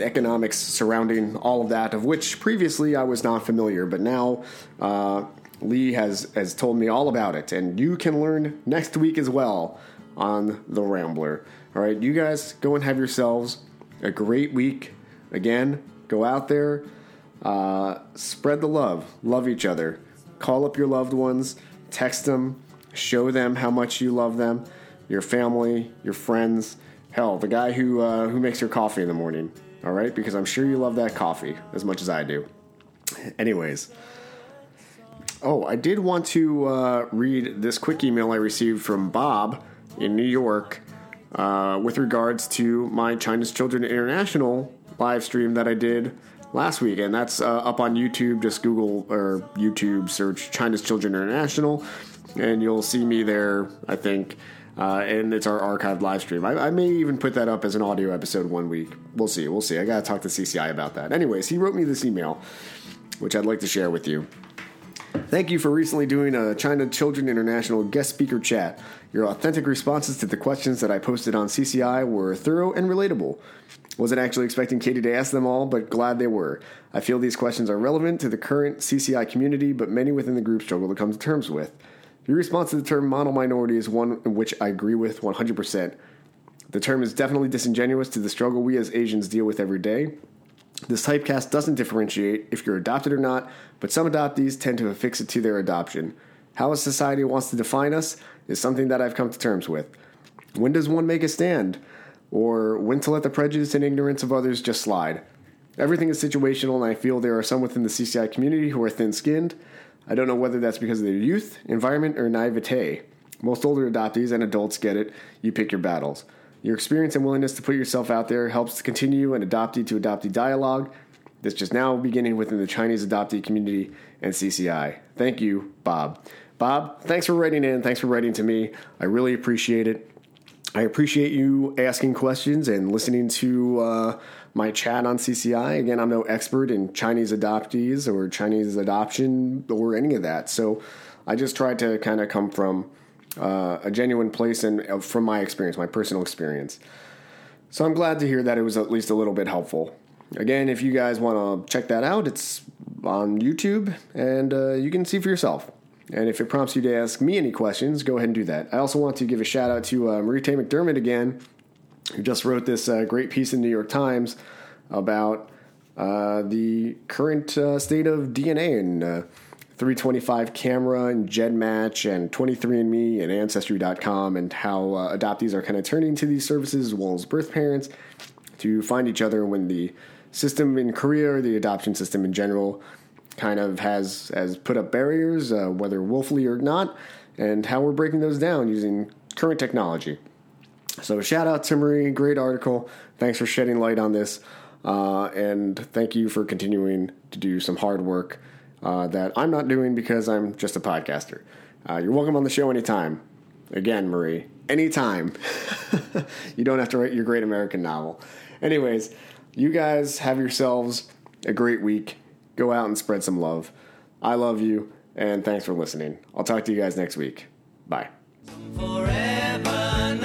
economics surrounding all of that, of which previously I was not familiar, but now uh, Lee has, has told me all about it, and you can learn next week as well on The Rambler. All right, you guys go and have yourselves a great week. Again, go out there. Uh, spread the love. Love each other. Call up your loved ones. Text them. Show them how much you love them. Your family, your friends. Hell, the guy who uh, who makes your coffee in the morning. All right, because I'm sure you love that coffee as much as I do. Anyways. Oh, I did want to uh, read this quick email I received from Bob in New York uh, with regards to my China's Children International live stream that I did last week, and that's uh, up on YouTube. Just Google or YouTube search China's Children International, and you'll see me there. I think Uh, and it's our archived live stream. I, I, may even put that up as an audio episode one week. We'll see. We'll see. I got to talk to CCI about that. Anyways, he wrote me this email, which I'd like to share with you. Thank you for recently doing a China Children International guest speaker chat. Your authentic responses to the questions that I posted on CCI were thorough and relatable. Wasn't actually expecting Katie to ask them all, but glad they were. I feel these questions are relevant to the current CCI community, but many within the group struggle to come to terms with. Your response to the term model minority is one which I agree with 100%. The term is definitely disingenuous to the struggle we as Asians deal with every day. This typecast doesn't differentiate if you're adopted or not, but some adoptees tend to affix it to their adoption. How a society wants to define us is something that I've come to terms with. When does one make a stand? Or when to let the prejudice and ignorance of others just slide? Everything is situational, and I feel there are some within the CCI community who are thin skinned. I don't know whether that's because of their youth, environment, or naivete. Most older adoptees and adults get it. You pick your battles. Your experience and willingness to put yourself out there helps to continue an adoptee to adoptee dialogue that's just now beginning within the Chinese adoptee community and CCI. Thank you, Bob. Bob, thanks for writing in. Thanks for writing to me. I really appreciate it. I appreciate you asking questions and listening to uh, my chat on CCI. Again, I'm no expert in Chinese adoptees or Chinese adoption or any of that. So I just tried to kind of come from uh, a genuine place and uh, from my experience, my personal experience. So I'm glad to hear that it was at least a little bit helpful. Again, if you guys want to check that out, it's on YouTube and uh, you can see for yourself. And if it prompts you to ask me any questions, go ahead and do that. I also want to give a shout out to uh, Marie Tae McDermott again, who just wrote this uh, great piece in the New York Times about uh, the current uh, state of DNA and uh, 325Kamra and GEDmatch and 23andMe and Ancestry.com and how uh, adoptees are kind of turning to these services as well as birth parents to find each other when the system in Korea or the adoption system in general kind of has has put up barriers, uh, whether willfully or not, and how we're breaking those down using current technology. So shout out to Marie, great article. Thanks for shedding light on this, uh, and thank you for continuing to do some hard work uh, that I'm not doing because I'm just a podcaster. Uh, you're welcome on the show anytime. Again, Marie, anytime. you don't have to write your great American novel. Anyways, you guys have yourselves a great week go out and spread some love. I love you, and thanks for listening. I'll talk to you guys next week. Bye. Forever,